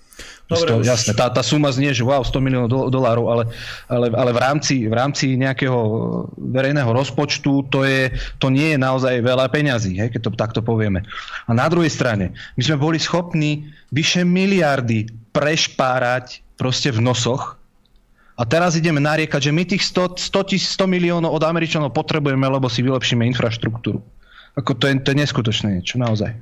Dobre, to, jasné, tá, tá suma znie, že wow, 100 miliónov do, dolárov, ale, ale, ale v, rámci, v rámci nejakého verejného rozpočtu to, je, to nie je naozaj veľa peňazí, hej, keď to takto povieme. A na druhej strane, my sme boli schopní vyše miliardy prešpárať proste v nosoch a teraz ideme nariekať, že my tých 100, 100, 100 miliónov od Američanov potrebujeme, lebo si vylepšíme infraštruktúru. Ako to je, to je neskutočné niečo, naozaj.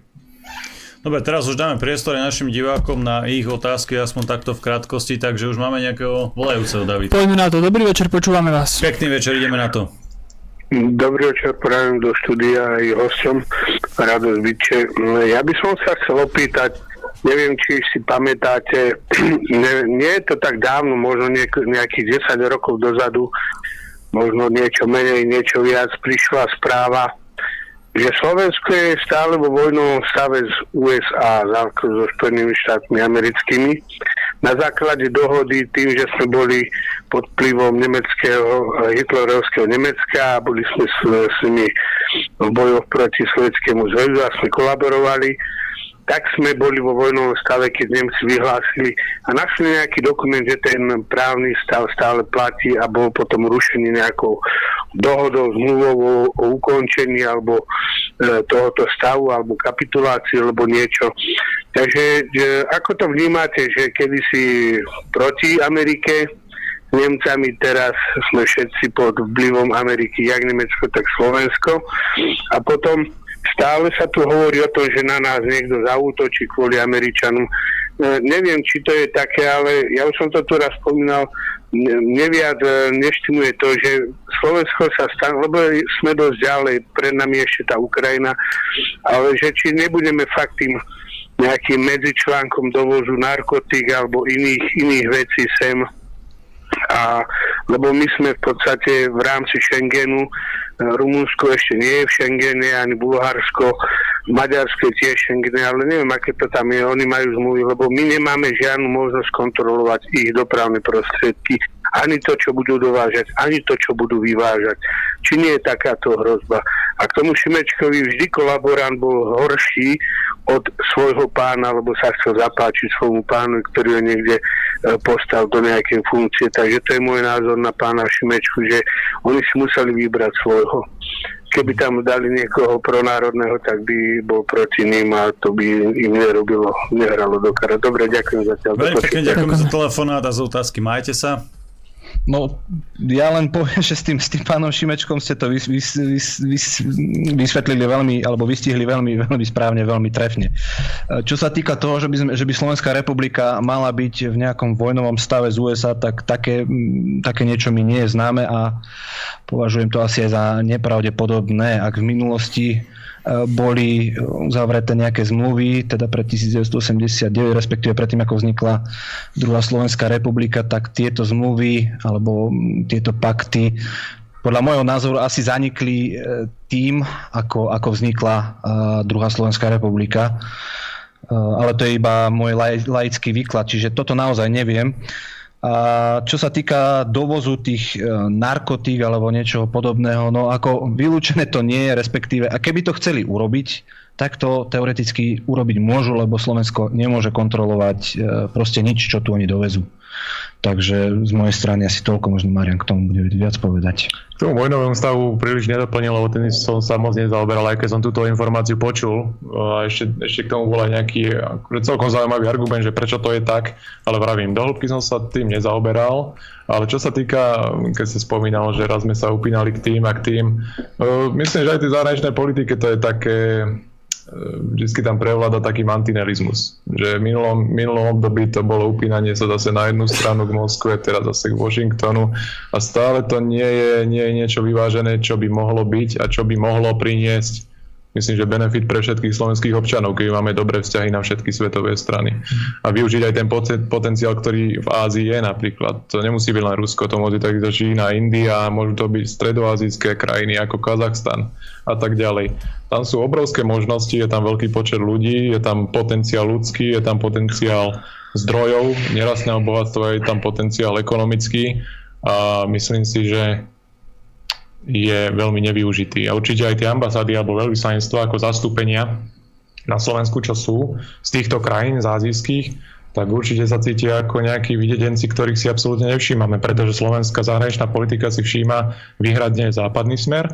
Dobre, teraz už dáme priestor aj našim divákom na ich otázky, aspoň takto v krátkosti, takže už máme nejakého volajúceho, David. Poďme na to, dobrý večer, počúvame vás. Pekný večer, ideme na to. Dobrý večer, prajem do štúdia aj hosťom. Radosť byče. Ja by som sa chcel opýtať, neviem, či si pamätáte, ne, nie je to tak dávno, možno niek- nejakých 10 rokov dozadu, možno niečo menej, niečo viac, prišla správa že Slovensko je stále vo vojnovom stave z USA, so Spojenými štátmi americkými. Na základe dohody tým, že sme boli pod vplyvom nemeckého, hitlerovského Nemecka a boli sme s, s nimi v bojoch proti Sovjetskému zväzu a sme kolaborovali, tak sme boli vo vojnovom stave, keď Nemci vyhlásili a našli nejaký dokument, že ten právny stav stále platí a bol potom rušený nejakou dohodou, zmluvou o ukončení alebo e, tohoto stavu alebo kapitulácii alebo niečo. Takže že, ako to vnímate, že kedy si proti Amerike, Nemcami teraz sme všetci pod vplyvom Ameriky, jak Nemecko, tak Slovensko. A potom Stále sa tu hovorí o tom, že na nás niekto zaútočí kvôli Američanom. E, neviem, či to je také, ale ja už som to tu raz spomínal, neviac e, neštimuje to, že Slovensko sa stane, lebo sme dosť ďalej, pred nami ešte tá Ukrajina, ale že či nebudeme fakt tým nejakým medzičlánkom dovozu narkotík alebo iných, iných vecí sem a, lebo my sme v podstate v rámci Schengenu, Rumunsko ešte nie je v Schengene, ani Bulharsko, Maďarsko tiež Schengene, ale neviem, aké to tam je, oni majú zmluvy, lebo my nemáme žiadnu možnosť kontrolovať ich dopravné prostriedky, ani to, čo budú dovážať, ani to, čo budú vyvážať. Či nie je takáto hrozba. A k tomu Šimečkovi vždy kolaborant bol horší od svojho pána, lebo sa chcel zapáčiť svojmu pánu, ktorý ho niekde e, postal do nejakej funkcie. Takže to je môj názor na pána Šimečku, že oni si museli vybrať svojho keby tam dali niekoho pronárodného, tak by bol proti ním a to by im nerobilo, nehralo do kara. Dobre, ďakujem zatiaľ. Veľmi pekne ďakujem za telefonát a za otázky. Majte sa. No, ja len poviem, že s tým, s tým pánom Šimečkom ste to vys, vys, vys, vys, vysvetlili veľmi, alebo vystihli veľmi, veľmi správne, veľmi trefne. Čo sa týka toho, že by, sme, že by Slovenská republika mala byť v nejakom vojnovom stave z USA, tak také, také niečo mi nie je známe a považujem to asi aj za nepravdepodobné. Ak v minulosti E, boli uzavreté nejaké zmluvy, teda pred 1989, respektíve predtým, ako vznikla druhá Slovenská republika, tak tieto zmluvy alebo tieto pakty podľa môjho názoru asi zanikli e, tým, ako, ako vznikla e, druhá Slovenská republika. Ale to je iba môj laický výklad, čiže toto naozaj neviem. A čo sa týka dovozu tých e, narkotík alebo niečoho podobného, no ako vylúčené to nie je, respektíve, a keby to chceli urobiť, tak to teoreticky urobiť môžu, lebo Slovensko nemôže kontrolovať e, proste nič, čo tu oni dovezú. Takže z mojej strany asi toľko, možno Marian k tomu bude viac povedať. K tomu vojnovému stavu príliš nedoplnil, lebo ten som sa moc nezaoberal, aj keď som túto informáciu počul. A ešte, ešte k tomu bol aj nejaký celkom zaujímavý argument, že prečo to je tak, ale vravím, do hĺbky som sa tým nezaoberal. Ale čo sa týka, keď ste spomínal, že raz sme sa upínali k tým a k tým, myslím, že aj tej zahraničnej politike to je také, vždy tam prevláda taký mantinelizmus. Že v minulom, minulom období to bolo upínanie sa zase na jednu stranu k Moskve, teraz zase k Washingtonu a stále to nie je, nie je niečo vyvážené, čo by mohlo byť a čo by mohlo priniesť myslím, že benefit pre všetkých slovenských občanov, keď máme dobré vzťahy na všetky svetové strany. A využiť aj ten potenciál, ktorý v Ázii je napríklad. To nemusí byť len Rusko, to môže byť Čína, India, môžu to byť stredoazijské krajiny ako Kazachstan a tak ďalej. Tam sú obrovské možnosti, je tam veľký počet ľudí, je tam potenciál ľudský, je tam potenciál zdrojov, nerastného bohatstva, je tam potenciál ekonomický a myslím si, že je veľmi nevyužitý. A určite aj tie ambasády alebo veľvyslanectva ako zastúpenia na Slovensku, čo sú z týchto krajín z azijských, tak určite sa cítia ako nejakí videdenci, ktorých si absolútne nevšímame, pretože slovenská zahraničná politika si všíma výhradne západný smer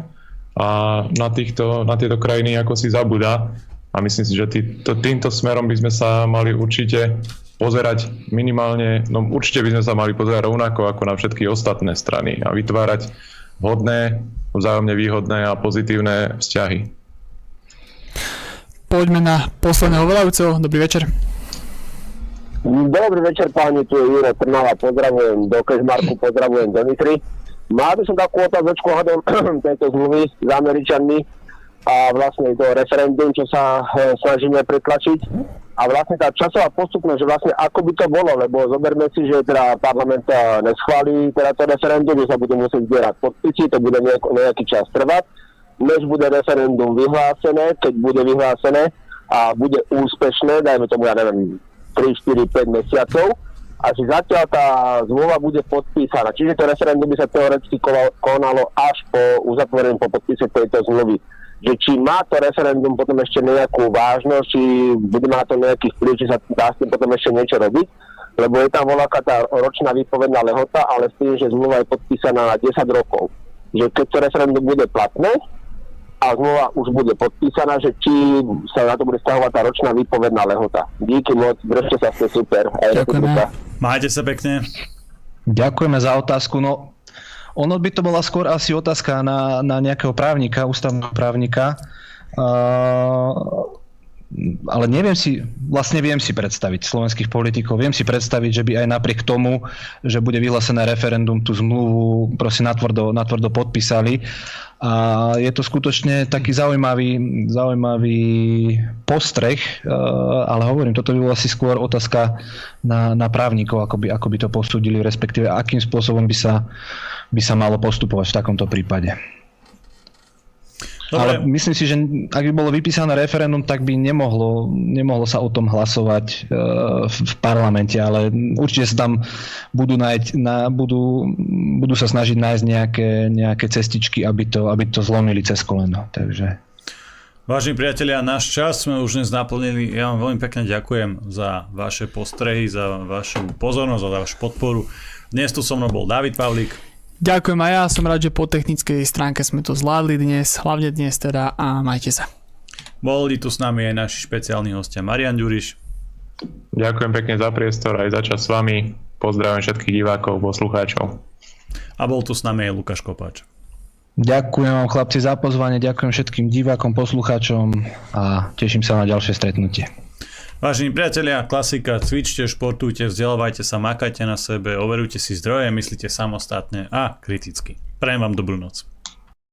a na, týchto, na tieto krajiny ako si zabúda. A myslím si, že tý, to, týmto smerom by sme sa mali určite pozerať minimálne, no určite by sme sa mali pozerať rovnako ako na všetky ostatné strany a vytvárať vhodné, vzájomne výhodné a pozitívne vzťahy. poďme na posledného volajúceho. Dobrý večer. Dobrý večer páni, tu je Juro Trnava, pozdravujem do Kežmarku, pozdravujem do Nitry. Mal by som takú otázočku hľadom tejto zmluvy s Američanmi a vlastne to referendum, čo sa e, snažíme pretlačiť. A vlastne tá časová postupnosť, že vlastne ako by to bolo, lebo zoberme si, že teda parlament neschválí teda to referendum, že sa bude musieť zbierať podpisy, to bude nejaký čas trvať, než bude referendum vyhlásené, keď bude vyhlásené a bude úspešné, dajme tomu, ja neviem, 3, 4, 5 mesiacov, a že zatiaľ tá zmluva bude podpísaná. Čiže to referendum by sa teoreticky konalo až po uzatvorení po podpise tejto zmluvy že či má to referendum potom ešte nejakú vážnosť, či bude mať to nejaký vplyv, či sa dá s tým potom ešte niečo robiť, lebo je tam voľaká tá ročná výpovedná lehota, ale s tým, že zmluva je podpísaná na 10 rokov. Že keď to referendum bude platné a zmluva už bude podpísaná, že či sa na to bude stahovať tá ročná výpovedná lehota. Díky moc, držte sa, ste super. Ďakujeme. Majte sa pekne. Ďakujeme za otázku. No, ono by to bola skôr asi otázka na, na nejakého právnika, ústavného právnika. Uh, ale neviem si, vlastne viem si predstaviť slovenských politikov, viem si predstaviť, že by aj napriek tomu, že bude vyhlásené referendum, tú zmluvu proste natvrdo, natvrdo podpísali. A je to skutočne taký zaujímavý, zaujímavý postreh, ale hovorím, toto by bola asi skôr otázka na, na právnikov, ako by, ako by to posúdili, respektíve akým spôsobom by sa, by sa malo postupovať v takomto prípade. Dobre. Ale myslím si, že ak by bolo vypísané referendum, tak by nemohlo, nemohlo sa o tom hlasovať uh, v parlamente, ale určite sa tam budú, nájť, na, budú, budú sa snažiť nájsť nejaké, nejaké cestičky, aby to, aby to zlomili cez koleno. Takže... Vážení priatelia, náš čas sme už dnes naplnili. Ja vám veľmi pekne ďakujem za vaše postrehy, za vašu pozornosť, za vašu podporu. Dnes tu so mnou bol David Pavlík. Ďakujem aj ja, som rád, že po technickej stránke sme to zvládli dnes, hlavne dnes teda a majte sa. Boli tu s nami aj naši špeciálni hostia Marian Ďuriš. Ďakujem pekne za priestor aj za čas s vami. Pozdravujem všetkých divákov, poslucháčov. A bol tu s nami aj Lukáš Kopáč. Ďakujem vám chlapci za pozvanie, ďakujem všetkým divákom, poslucháčom a teším sa na ďalšie stretnutie. Vážení priatelia, klasika, cvičte, športujte, vzdelávajte sa, makajte na sebe, overujte si zdroje, myslíte samostatne a kriticky. Prajem vám dobrú noc.